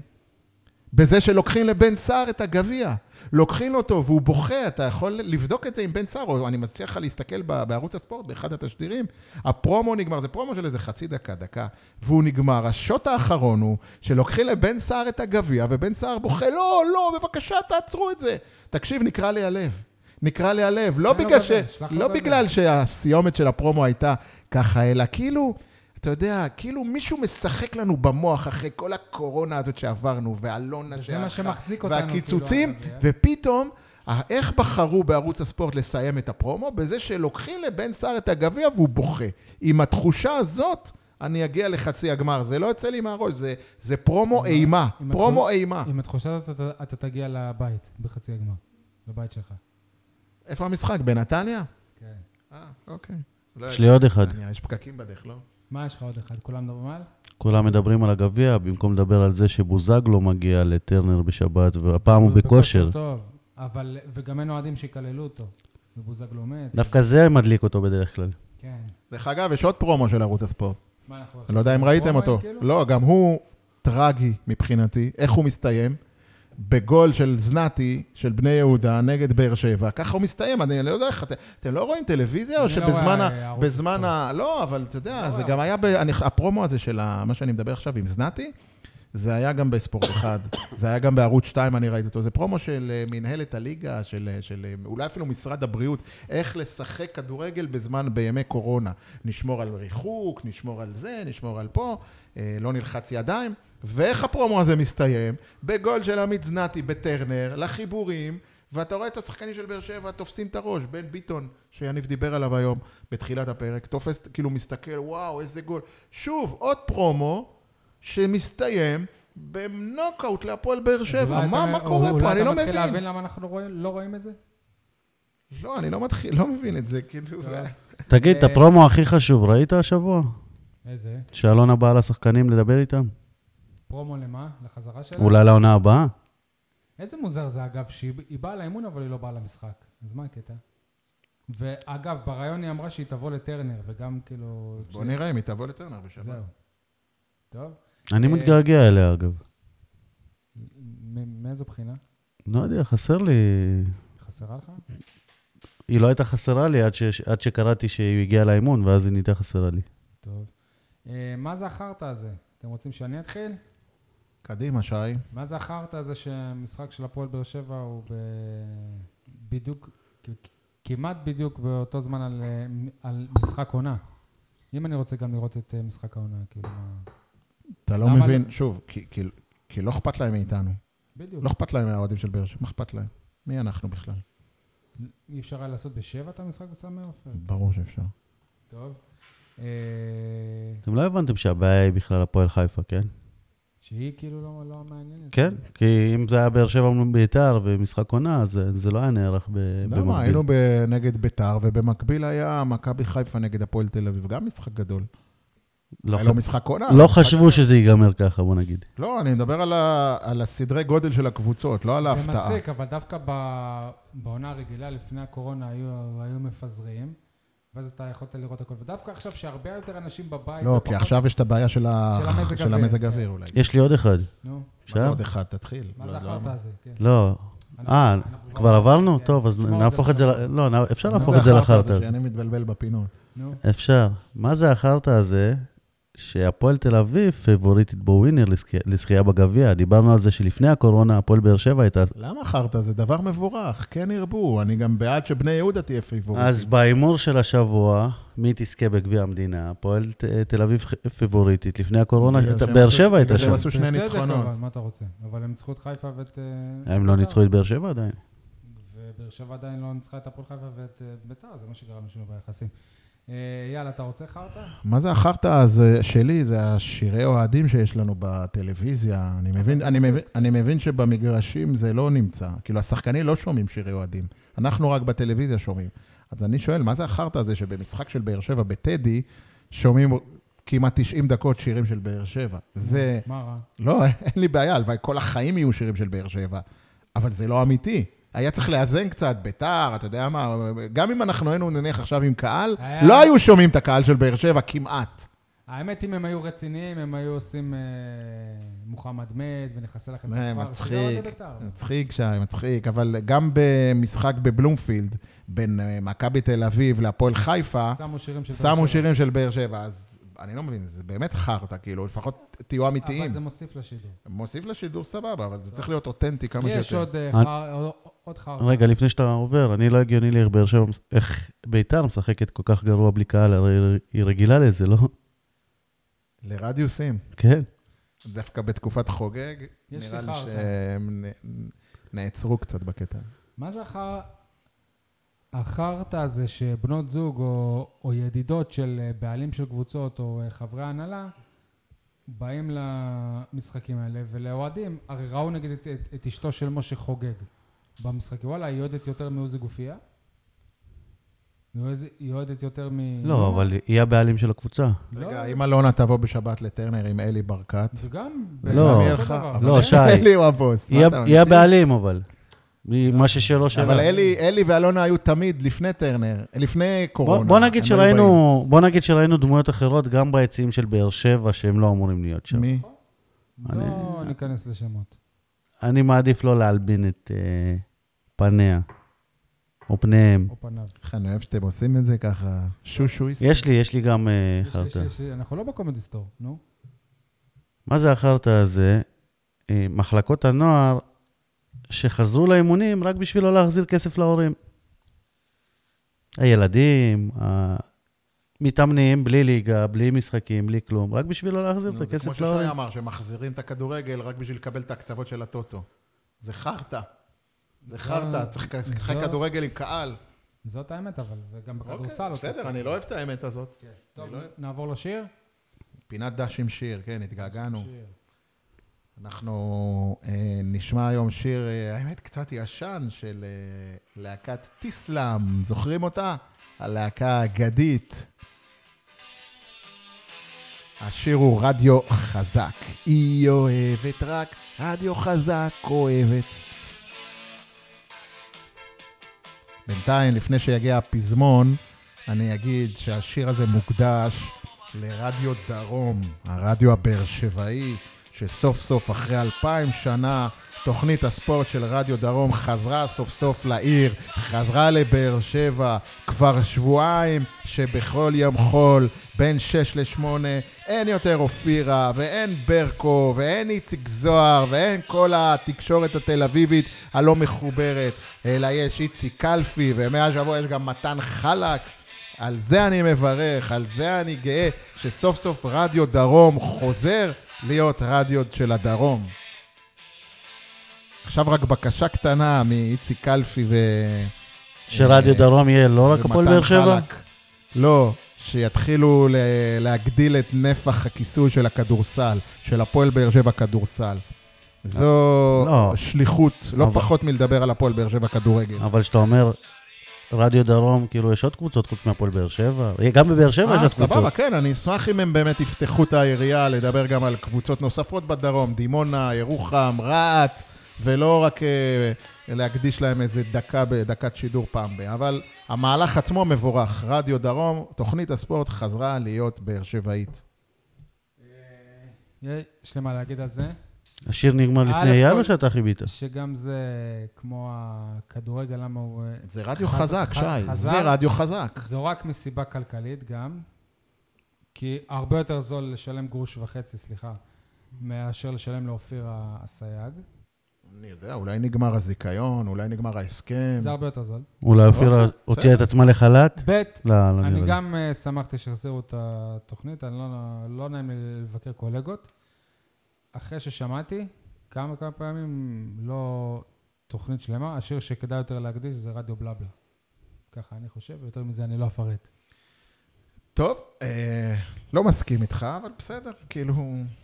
Speaker 3: בזה שלוקחים לבן סער את הגביע. לוקחים אותו והוא בוכה, אתה יכול לבדוק את זה עם בן סער, או אני מציע לך להסתכל בערוץ הספורט, באחד התשדירים, הפרומו נגמר, זה פרומו של איזה חצי דקה, דקה, והוא נגמר. השוט האחרון הוא שלוקחים לבן סער את הגביע, ובן סער בוכה, לא, לא, בבקשה, תעצרו את זה. תקשיב, נקרע לי הלב. נקרע לי הלב, לא
Speaker 1: לו
Speaker 3: בגלל, ש... לא. בגלל שהסיומת של הפרומו הייתה ככה, אלא כאילו, אתה יודע, כאילו מישהו משחק לנו במוח אחרי כל הקורונה הזאת שעברנו, ואלונה
Speaker 1: וזה מה שמחזיק אותנו,
Speaker 3: והקיצוצים,
Speaker 1: כאילו.
Speaker 3: ופתאום, איך בחרו בערוץ הספורט לסיים את הפרומו? בזה שלוקחים לבן סער את הגביע והוא בוכה. עם התחושה הזאת, אני אגיע לחצי הגמר. זה לא יוצא לי מהראש, זה, זה פרומו אימה.
Speaker 1: עם
Speaker 3: פרומו
Speaker 1: התחוש-
Speaker 3: אימה.
Speaker 1: עם התחושה הזאת אתה- אתה תגיע לבית, בחצי הגמר. לבית שלך.
Speaker 3: איפה המשחק? בנתניה?
Speaker 1: כן.
Speaker 3: אה, אוקיי. לא
Speaker 2: יש לי עוד אחד.
Speaker 3: יש פקקים בדרך, לא?
Speaker 1: מה יש לך עוד אחד? כולם מדברים על?
Speaker 2: כולם מדברים על הגביע, במקום לדבר על זה שבוזגלו מגיע לטרנר בשבת, והפעם הוא בכושר.
Speaker 1: טוב, אבל, וגם אין אוהדים שיקללו אותו. ובוזגלו מת.
Speaker 2: דווקא זה מדליק אותו בדרך כלל.
Speaker 1: כן.
Speaker 3: דרך אגב, יש עוד פרומו של ערוץ הספורט.
Speaker 1: מה אנחנו
Speaker 3: אני לא יודע אם ראיתם אותו.
Speaker 1: כאילו?
Speaker 3: לא, גם הוא טרגי מבחינתי. איך הוא מסתיים? בגול של זנתי, של בני יהודה, נגד באר שבע. ככה הוא מסתיים, אני לא יודע איך, אתם- אתם לא רואים טלוויזיה, או
Speaker 1: לא
Speaker 3: שבזמן ה... בזמן. ה... לא, אבל אתה יודע,
Speaker 1: לא
Speaker 3: זה גם היה, ב... אני- הפרומו הזה של מה שאני מדבר עכשיו עם זנתי, זה היה גם בספורט אחד, זה היה גם בערוץ 2, אני ראיתי אותו. זה פרומו של אה, מנהלת הליגה, של, אה, של אה, אולי אפילו משרד הבריאות, איך לשחק כדורגל בזמן, בימי קורונה. נשמור על ריחוק, נשמור על זה, נשמור על פה, לא נלחץ ידיים. ואיך הפרומו הזה מסתיים? בגול של עמית זנתי בטרנר, לחיבורים, ואתה רואה את השחקנים של באר שבע תופסים את הראש, בן ביטון, שיניב דיבר עליו היום בתחילת הפרק, תופס, כאילו מסתכל, וואו, איזה גול. שוב, עוד פרומו שמסתיים בנוקאוט להפועל באר שבע.
Speaker 1: אולי
Speaker 3: מה,
Speaker 1: אתה-
Speaker 3: מה קורה
Speaker 1: אולי
Speaker 3: פה? אני לא
Speaker 1: אתה מתחיל
Speaker 3: מבין.
Speaker 1: להבין למה אנחנו לא רואים- לא רואים את זה?
Speaker 3: לא, אני לא מתחיל, לא מבין את זה, כאילו...
Speaker 2: תגיד, את
Speaker 1: אה,
Speaker 2: הפרומו הכי חשוב, ראית השבוע?
Speaker 1: איזה?
Speaker 2: שאלונה באה לשחקנים לדבר איתם?
Speaker 1: פרומו למה? לחזרה שלה?
Speaker 2: אולי לעונה הבאה?
Speaker 1: איזה מוזר זה, אגב, שהיא היא באה לאימון, אבל היא לא באה למשחק. אז מה הקטע? ואגב, בריאיון היא אמרה שהיא תבוא לטרנר, וגם כאילו...
Speaker 3: בוא נראה אם היא תבוא לטרנר בשבת.
Speaker 1: זהו. טוב.
Speaker 2: אני
Speaker 1: אה,
Speaker 2: מתגעגע אליה, אגב.
Speaker 1: מאיזו בחינה?
Speaker 2: לא יודע, חסר לי...
Speaker 1: חסרה לך?
Speaker 2: היא לא הייתה חסרה לי עד, ש... עד שקראתי שהיא הגיעה לאימון, ואז היא נהייתה חסרה לי.
Speaker 1: טוב. אה, מה זה החרטא הזה? אתם רוצים שאני אתחיל?
Speaker 3: קדימה, שי.
Speaker 1: מה זה החרטא הזה שמשחק של הפועל באר שבע הוא ב... בדיוק, כמעט בדיוק באותו זמן על, על משחק עונה. אם אני רוצה גם לראות את אה, משחק העונה, כאילו.
Speaker 3: אתה לא מבין,
Speaker 1: לא?
Speaker 3: שוב, כי- כי- כי לא אכפת להם מאיתנו.
Speaker 1: בדיוק.
Speaker 3: לא אכפת להם מהאוהדים של באר שבע, מה אכפת להם? מי אנחנו בכלל?
Speaker 1: אי אפשר היה לעשות בשבע את המשחק בסמי עופר?
Speaker 3: ברור שאפשר.
Speaker 1: טוב. אה,
Speaker 2: אתם לא הבנתם שהבעיה היא בכלל הפועל חיפה, כן?
Speaker 1: שהיא כאילו לא, לא מעניינת.
Speaker 2: כן, כי אם זה היה באר שבע מול ביתר ומשחק עונה, אז זה- זה לא היה נערך ב-
Speaker 3: למה?
Speaker 2: במקביל.
Speaker 3: היינו ב- נגד ביתר, ובמקביל היה מכבי חיפה נגד הפועל תל אביב, גם משחק גדול.
Speaker 2: לא
Speaker 3: היה
Speaker 2: ח-
Speaker 3: לו משחק עונה.
Speaker 2: לא
Speaker 3: משחק
Speaker 2: חשבו שזה ייגמר ככה, בוא נגיד.
Speaker 3: לא, אני מדבר על, ה, על הסדרי גודל של הקבוצות, לא על
Speaker 1: זה
Speaker 3: ההפתעה.
Speaker 1: מצחיק, אבל דווקא ב- בעונה הרגילה, לפני הקורונה, היו, היו מפזרים, ואז אתה יכולת לראות הכל. ודווקא עכשיו, שהרבה יותר אנשים בבית...
Speaker 3: לא, כי עכשיו יש את הבעיה של,
Speaker 1: המזג אוויר, כן.
Speaker 3: אולי.
Speaker 2: יש לי עוד אחד.
Speaker 1: נו,
Speaker 3: מה? זה עוד אחד? תתחיל.
Speaker 1: מה
Speaker 3: לא
Speaker 1: זה החרטא
Speaker 3: מה.
Speaker 1: הזה? כן.
Speaker 2: לא. אה, כבר עברנו?
Speaker 1: כן,
Speaker 2: טוב, אז נהפוך את זה, לא, אפשר להפוך
Speaker 3: זה
Speaker 2: את זה לחרטא
Speaker 3: הזה. שאני מתבלבל בפינות.
Speaker 1: נו,
Speaker 2: אפשר. מה זה החרטא הזה שהפועל תל אביב פיבוריטית בווינר לזכי- לזכייה בגביע? דיברנו על זה שלפני הקורונה הפועל באר שבע הייתה...
Speaker 3: למה חרטא? זה דבר מבורך, כן ירבו. אני גם בעד שבני יהודה תהיה פיבוריטית.
Speaker 2: אז בהימור של השבוע, מי תזכה בגביע המדינה? הפועל ת- תל אביב פיבוריטית. לפני הקורונה, באר שבע הייתה שם.
Speaker 3: עשו שני ניצחונות.
Speaker 1: מה אתה רוצה? אבל הם ניצחו את חיפה ואת... אה,
Speaker 2: הם לא. ניצחו את באר שבע עדיין.
Speaker 1: ובאר שבע עדיין לא ניצחה את הפועל חיפה ואת אה, ביתר, זה מה שגרם לשינוי ביחסים. אה, יאללה, אתה רוצה חרטא?
Speaker 3: מה זה החרטא שלי? זה השירי אוהדים שיש לנו בטלוויזיה. אני מבין, אני, מבין? אני מבין שבמגרשים זה לא נמצא. כאילו, השחקנים לא שומעים שירי אוהדים. אנחנו רק בטלוויזיה שומעים. אז אני שואל, מה זה החרטא הזה שבמשחק של באר שבע בטדי, שומעים כמעט 90 דקות שירים של באר שבע? זה...
Speaker 1: מה רע?
Speaker 3: לא, אין לי בעיה, הלוואי כל החיים יהיו שירים של באר שבע, אבל זה לא אמיתי. היה צריך לאזן קצת, ביתר, אתה יודע מה, גם אם אנחנו היינו נניח עכשיו עם קהל,
Speaker 1: היה-
Speaker 3: לא היו שומעים את הקהל של באר שבע כמעט.
Speaker 1: האמת, אם הם היו רציניים, הם היו עושים אה, מוחמד מת ונכסה לכם את הכפר.
Speaker 3: מצחיק,
Speaker 1: אוהדי בית"ר.
Speaker 3: מצחיק שי, מצחיק, אבל גם במשחק בבלומפילד, בין אה, מכבי תל אביב להפועל חיפה,
Speaker 1: שמו שירים של... באר שבע.
Speaker 3: שירים של באר שבע, אז אני לא מבין, זה באמת חרטא, כאילו, לפחות תהיו אמיתיים.
Speaker 1: אבל זה מוסיף לשידור.
Speaker 3: מוסיף לשידור סבבה, אבל זה צריך להיות אותנטי כמה שיותר.
Speaker 1: יש עוד אה, חר- עוד- חרטא.
Speaker 2: רגע, לפני שאתה עובר, אני לא הגיוני לי איך באר שבע, איך ביתר משחקת כל כך גרוע בלי קהל, הרי היא רגילה לזה, לא?
Speaker 3: לרדיוסים,
Speaker 2: כן.
Speaker 3: דווקא בתקופת חוגג,
Speaker 1: יש
Speaker 3: נראה לי. שהם נעצרו קצת בקטע.
Speaker 1: מה זה החר... החרטא הזה שבנות זוג או, או ידידות של אה, בעלים של קבוצות או אה, חברי הנהלה באים למשחקים האלה ולאוהדים, הרי ראו נגיד את, את, את אשתו של משה חוגג במשחקים, וואלה, היא אוהדת יותר מעוזי גופייה? היא אוהדת- יותר מ...
Speaker 2: לא, אבל היא הבעלים של הקבוצה.
Speaker 1: לא,
Speaker 3: רגע, אם אלונה תבוא בשבת לטרנר עם אלי ברקת,
Speaker 1: זה גם...
Speaker 3: זה
Speaker 2: לא.
Speaker 3: גם יהיה לך. אבל
Speaker 2: לא, שי.
Speaker 3: אלי הוא הבוס.
Speaker 2: היא? הבעלים, אבל. מה ששלו שלה.
Speaker 3: אבל אלי, אלי ואלונה היו תמיד לפני טרנר, לפני קורונה.
Speaker 2: בוא, בוא נגיד. שראינו, בוא נגיד שראינו דמויות אחרות גם ביציעים של באר שבע שהם לא אמורים להיות שם.
Speaker 3: מי?
Speaker 1: לא ניכנס לשמות.
Speaker 2: אני מעדיף לא להלבין את אה, פניה או פניהם.
Speaker 1: או פניו.
Speaker 3: איך אני אוהב שאתם עושים את זה ככה, שושו
Speaker 2: יש לי, יש לי גם אה,
Speaker 1: יש לי-
Speaker 2: חרטא.
Speaker 1: אנחנו לא בקומדי סטור, נו.
Speaker 2: מה זה החרטא הזה? אה, מחלקות הנוער שחזרו לאימונים רק בשביל לא להחזיר כסף להורים. הילדים, המתאמנים בלי ליגה, בלי משחקים, בלי כלום, רק בשביל לא להחזיר את
Speaker 3: נו, זה כמו
Speaker 2: הכסף
Speaker 3: ששי
Speaker 2: להורים.
Speaker 3: אמר, שמחזירים את הכדורגל רק בשביל לקבל את הקצוות של הטוטו. זה חרטא. זה חרטא, צריך לשחק כדורגל עם קהל.
Speaker 1: זאת האמת, אבל, וגם בכדורסל.
Speaker 3: אוקיי,
Speaker 1: אותו
Speaker 3: בסדר. אני לא אוהב את האמת הזאת.
Speaker 1: כן. טוב,
Speaker 3: לא.
Speaker 1: נעבור לשיר?
Speaker 3: פינת דש עם שיר, כן, התגעגענו.
Speaker 1: שיר.
Speaker 3: אנחנו אה, נשמע היום שיר, אה, האמת, קצת ישן, של אה, להקת טיסלאם. זוכרים אותה? הלהקה האגדית. השיר הוא רדיו חזק. היא אוהבת רק רדיו חזק אוהבת. בינתיים, לפני שיגיע הפזמון, אני אגיד שהשיר הזה מוקדש לרדיו דרום, הרדיו הבאר שבעי, שסוף סוף אחרי אלפיים שנה תוכנית הספורט של רדיו דרום חזרה סוף סוף לעיר, חזרה לבאר שבע, כבר שבועיים שבכל יום חול, בין 6 ל-8, אין יותר אופירה, ואין ברקו, ואין איציק זוהר, ואין כל התקשורת התל אביבית הלא מחוברת, אלא יש איציק קלפי, ומהשבוע יש גם מתן חלק. על זה אני מברך, על זה אני גאה, שסוף סוף רדיו דרום חוזר להיות רדיו של הדרום. עכשיו רק בקשה קטנה מאיציק קלפי ו...
Speaker 2: שרדיו
Speaker 3: אה,
Speaker 2: דרום יהיה לא רק הפועל באר שבע?
Speaker 3: לא, שיתחילו ל- להגדיל את נפח הכיסוי של הכדורסל, של הפועל באר שבע כדורסל. זו
Speaker 2: לא.
Speaker 3: שליחות, לא
Speaker 2: אבל-
Speaker 3: פחות מלדבר על הפועל באר שבע כדורגל.
Speaker 2: אבל כשאתה אומר רדיו דרום, כאילו יש עוד קבוצות חוץ מהפועל באר שבע? גם בבאר שבע יש
Speaker 3: אה,
Speaker 2: עוד קבוצות.
Speaker 3: סבבה, כן, אני אשמח אם הם באמת יפתחו את היריעה, לדבר גם על קבוצות נוספות בדרום, דימונה, ירוחם, רהט, ולא רק אה, להקדיש להם איזה דקה בדקת שידור פעם ב... אבל המהלך עצמו מבורך. רדיו דרום, תוכנית הספורט חזרה להיות באר שבעית.
Speaker 1: יש לי מה להגיד על זה,
Speaker 2: השיר נגמר
Speaker 1: א',
Speaker 2: לפני אייל או שאתה חיבית?
Speaker 1: שגם זה כמו הכדורגל, למה הוא... אה,
Speaker 3: זה רדיו
Speaker 1: חז-
Speaker 3: חזק,
Speaker 1: ח-
Speaker 3: שי,
Speaker 1: חזר.
Speaker 3: זה רדיו חזק.
Speaker 1: זו רק מסיבה כלכלית גם, כי הרבה יותר זול לשלם גרוש וחצי, סליחה, מאשר לשלם לאופיר הסייג.
Speaker 3: אני יודע, אולי נגמר הזיכיון, אולי נגמר ההסכם.
Speaker 1: זה הרבה יותר זול.
Speaker 2: אולי
Speaker 3: אוקיי,
Speaker 2: הוציאה את עצמה לחל"ת?
Speaker 1: ב',
Speaker 2: לא, לא
Speaker 1: אני
Speaker 2: לי.
Speaker 1: גם אה, שמחתי שהחזירו את התוכנית, אני לא, לא נעים לי לבקר קולגות. אחרי ששמעתי כמה כמה פעמים, לא תוכנית שלמה, השיר שכדאי יותר להקדיש זה רדיו בלבלה. ככה אני חושב, ויותר מזה אני לא אפרט.
Speaker 3: טוב, אה, לא מסכים איתך, אבל בסדר, כאילו,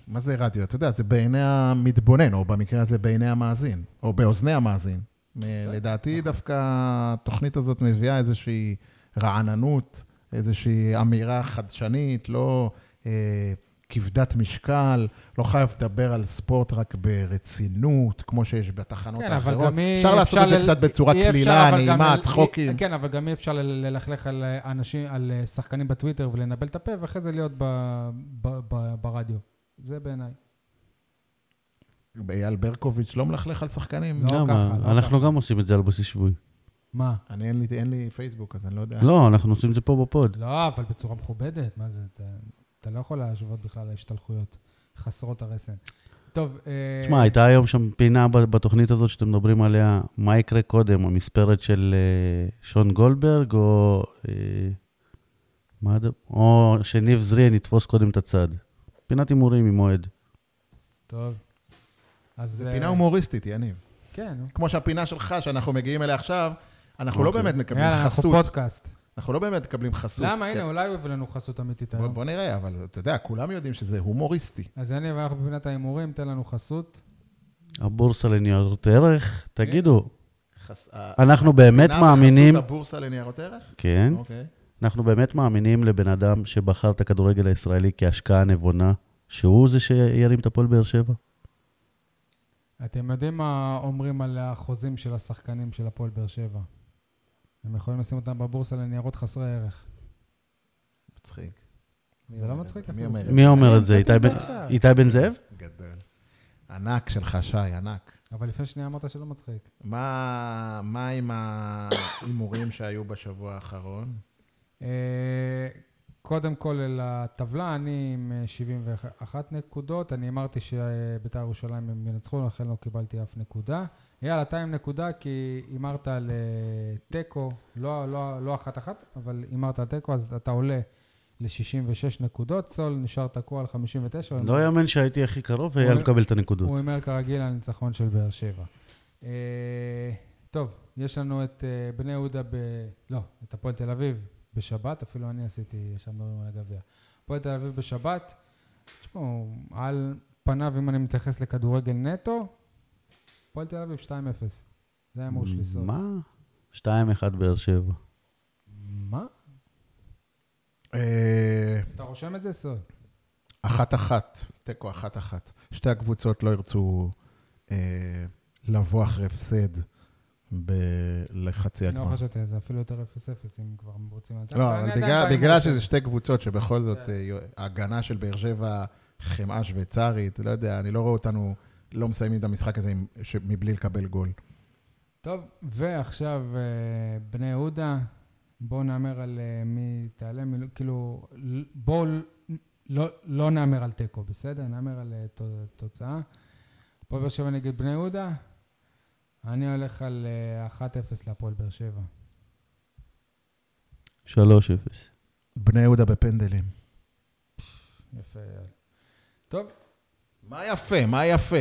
Speaker 3: מה זה רדיו? אתה יודע, זה בעיני המתבונן, או במקרה הזה בעיני המאזין, או באוזני המאזין. אה, לדעתי דווקא התוכנית הזאת מביאה איזושהי רעננות, איזושהי אמירה חדשנית, לא אה, כבדת משקל, לא חייב לדבר על ספורט רק ברצינות, כמו שיש בתחנות
Speaker 1: כן, אבל
Speaker 3: האחרות.
Speaker 1: גם אי
Speaker 3: אפשר לעשות את זה
Speaker 1: ל-
Speaker 3: קצת בצורה קלילה,
Speaker 1: אבל גם
Speaker 3: נעימה, צחוקים.
Speaker 1: כן, אבל גם אי אפשר ללכלך על אנשים, על אה, שחקנים בטוויטר ולנבל את הפה, ואחרי זה להיות ב- ב- ב- ברדיו. זה בעיניי.
Speaker 3: אייל ברקוביץ' לא מלכלך על שחקנים?
Speaker 1: לא
Speaker 2: למה?
Speaker 1: ככה, לא
Speaker 2: אנחנו
Speaker 1: ככה.
Speaker 2: גם עושים את זה על בסיס שבועי.
Speaker 1: מה?
Speaker 3: אני, אין לי, אין לי פייסבוק, אז אני לא יודע.
Speaker 2: לא, אנחנו עושים את זה פה בפוד.
Speaker 1: לא, אבל בצורה מכובדת, מה זה? אתה, אתה לא יכול להשוות בכלל להשתלחויות חסרות הרסן. טוב, אה,
Speaker 2: תשמע, הייתה היום שם פינה בתוכנית הזאת שאתם מדברים עליה, מה יקרה קודם, המספרת של אה, שון גולדברג, או... אה, מה הד... או שניב זריאן יתפוס קודם את הצד. פינת הימורים עם אוהד.
Speaker 1: טוב. אז...
Speaker 3: זה
Speaker 1: אה,
Speaker 3: פינה הומוריסטית, יניב.
Speaker 1: כן.
Speaker 3: כמו שהפינה שלך, שאנחנו מגיעים אליה עכשיו, אנחנו לא
Speaker 2: אוקיי.
Speaker 3: באמת מקבלים
Speaker 1: יאללה, אנחנו
Speaker 3: חסות.
Speaker 1: פודקאסט.
Speaker 3: אנחנו לא באמת מקבלים חסות.
Speaker 1: למה?
Speaker 3: כן.
Speaker 1: הנה, אולי הוא הביא לנו חסות אמיתית היום.
Speaker 3: בוא נראה, אבל אתה יודע, כולם יודעים שזה הומוריסטי.
Speaker 1: אז יניב, אנחנו בפינת ההימורים, תן לנו חסות.
Speaker 2: הבורסה לניירות ערך, תגידו.
Speaker 3: ה-
Speaker 2: אנחנו באמת מאמינים...
Speaker 3: בחסות הבורסה לניירות ערך?
Speaker 2: כן,
Speaker 3: אוקיי.
Speaker 2: אנחנו באמת מאמינים לבן אדם שבחר את הכדורגל הישראלי כהשקעה נבונה, שהוא זה שירים את הפועל באר שבע?
Speaker 1: אתם יודעים מה אומרים על החוזים של השחקנים של הפועל באר שבע? הם יכולים לשים אותם בבורסה לניירות חסרי ערך.
Speaker 3: מצחיק.
Speaker 1: זה לא מצחיק
Speaker 3: מי
Speaker 1: אפילו
Speaker 3: אומר את. זה?
Speaker 2: מי אומר
Speaker 1: אני
Speaker 2: את זה?
Speaker 1: המצאתי
Speaker 2: איתי בן- זאב?
Speaker 3: גדול. ענק שלך, שי, ענק.
Speaker 1: אבל לפני שנייה אמרת שלא מצחיק.
Speaker 3: מה, מה עם ההימורים שהיו בשבוע האחרון?
Speaker 1: אה, קודם כל לטבלה, אני עם אה, 71 נקודות. אני אמרתי שבית"ר ירושלים הם ינצחו, לכן לא קיבלתי אף נקודה. אייל, אתה עם נקודה כי הימרת על אה, תיקו, לא, לא, לא אחת-אחת, אבל הימרת על תיקו, אז אתה עולה ל-66 נקודות. סול נשאר תקוע על 59. הוא
Speaker 2: לא יאמן שהייתי הכי קרוב והיה לקבל את הנקודות.
Speaker 1: הוא הימר כרגיל על ניצחון של באר שבע. אה, טוב, יש לנו את אה, בני יהודה ב... לא, את הפועל תל אביב בשבת, אפילו אני עשיתי שם דברים על הגביע. הפועל תל אביב בשבת, יש פה, על פניו, אם אני מתייחס לכדורגל נטו, הפועל תל אביב 2-0. זה ההימור שלי סוף.
Speaker 2: מה? 2-1 באר שבע.
Speaker 1: מה?
Speaker 3: אה,
Speaker 1: אתה רושם את זה, סוד?
Speaker 3: אחת-אחת, תיקו אחת-אחת. שתי הקבוצות לא ירצו אה, לבוא אחרי הפסד ב- לחצי
Speaker 1: אני לא
Speaker 3: הגמר.
Speaker 1: חשבתי על זה, אפילו יותר 0-0, אם כבר רוצים...
Speaker 3: לא, אבל בגלל, בגלל. שזה שתי קבוצות שבכל זאת
Speaker 1: כן.
Speaker 3: אה, ההגנה של באר שבע חמאה שוויצרית, לא יודע, אני לא רואה אותנו לא מסיימים את המשחק הזה עם, ש, מבלי לקבל גול.
Speaker 1: טוב, ועכשיו אה, בני יהודה, בואו נהמר על אה, מי תעלה, מי, לא- כאילו, בואו לא, לא נהמר על תיקו, בסדר? נהמר על אה, תוצאה. הפועל באר שבע נגד בני יהודה, אני הולך על אה, 1-0 להפועל באר שבע.
Speaker 2: 3-0.
Speaker 3: בני יהודה בפנדלים.
Speaker 1: יפה. טוב,
Speaker 3: מה יפה? מה יפה?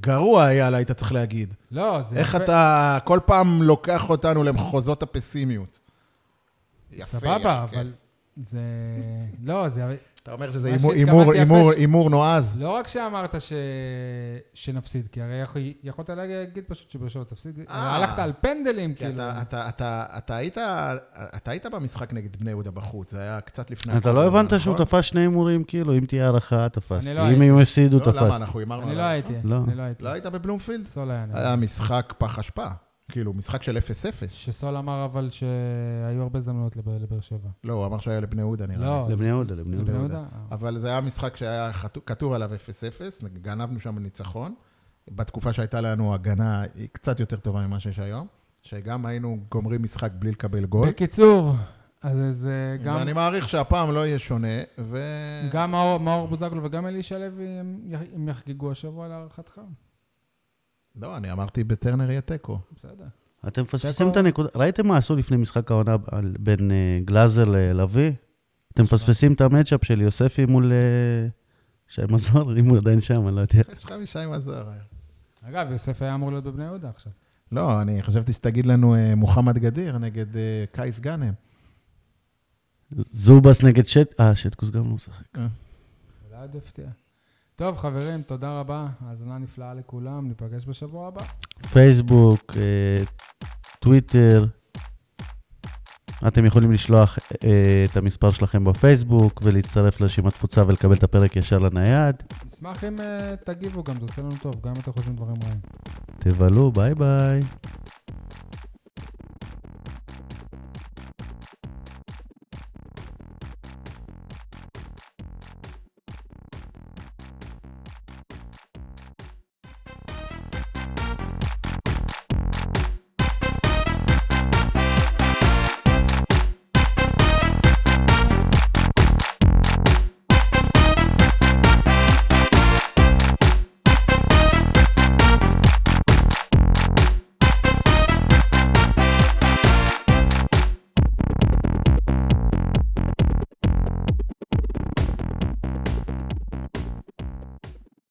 Speaker 3: גרוע היה לה, היית צריך להגיד.
Speaker 1: לא, זה
Speaker 3: איך
Speaker 1: יפה.
Speaker 3: אתה כל פעם לוקח אותנו למחוזות הפסימיות? יפה,
Speaker 1: סבבה,
Speaker 3: כן.
Speaker 1: אבל זה... לא, זה...
Speaker 3: אתה אומר שזה הימור- נועז.
Speaker 1: לא רק שאמרת ש... שנפסיד, כי הרי יכול... יכולת להגיד פשוט שבאר שבע תפסיד,
Speaker 3: אה.
Speaker 1: הלכת על פנדלים,
Speaker 3: כי
Speaker 1: כאילו.
Speaker 3: אתה, אתה, אתה, אתה, היית, אתה היית במשחק נגד בני יהודה בחוץ, זה היה קצת לפני...
Speaker 2: אתה לא הבנת שהוא
Speaker 3: נכון?
Speaker 2: תפס שני הימורים, כאילו, אם תהיה הערכה, תפסתי.
Speaker 1: אני לא
Speaker 2: אם. הם הפסידו,
Speaker 3: לא, למה?
Speaker 2: תפסתי.
Speaker 3: אנחנו הימרנו
Speaker 1: אני לא. הייתי,
Speaker 2: לא.
Speaker 1: אני לא הייתי.
Speaker 3: לא היית בבלומפילד?
Speaker 1: סול היה נראה.
Speaker 3: היה משחק פח אשפה. כאילו, משחק של 0-0.
Speaker 1: שסול אמר אבל שהיו הרבה הזדמנויות לב- לבאר שבע.
Speaker 3: לא, הוא אמר שהיה לבני יהודה נראה
Speaker 1: לא.
Speaker 3: לי.
Speaker 2: לבני יהודה, לבני יהודה.
Speaker 3: אבל זה היה משחק שהיה כתוב עליו 0-0, גנבנו שם ניצחון. בתקופה שהייתה לנו הגנה היא קצת יותר טובה ממה שיש היום, שגם היינו גומרים משחק בלי לקבל גול.
Speaker 1: בקיצור, אז זה גם...
Speaker 3: ואני מעריך שהפעם לא יהיה שונה, ו...
Speaker 1: גם מאור- בוזגלו וגם אלישע לוי, הם יחגגו השבוע להערכתך.
Speaker 3: לא, אני אמרתי בטרנר יהיה תיקו.
Speaker 1: בסדר.
Speaker 2: אתם מפספסים את הנקודה. ראיתם מה עשו לפני משחק העונה בין אה, גלאזר ללוי? אתם מפספסים את המצ'אפ של יוספי מול אה, שי מזור, אם הוא עדיין שם, אני לא יודע.
Speaker 3: יש לך משי מזור.
Speaker 1: אגב, יוסף היה אמור להיות בבני יהודה עכשיו.
Speaker 3: לא, אני חשבתי שתגיד לנו אה, מוחמד גדיר נגד אה, קייס גאנם.
Speaker 2: זובס נגד שט... אה, שטקוס גם לא משחק.
Speaker 1: אולי עוד יפתיע. טוב, חברים, תודה רבה. האזנה נפלאה לכולם, ניפגש בשבוע הבא.
Speaker 2: פייסבוק, אה, טוויטר, אתם יכולים לשלוח אה, את המספר שלכם בפייסבוק ולהצטרף לרשימת תפוצה ולקבל את הפרק ישר לנייד.
Speaker 1: נשמח אם אה, תגיבו גם, זה עושה לנו טוב, גם אם אתם חושבים דברים רעים.
Speaker 2: תבלו, ביי ביי.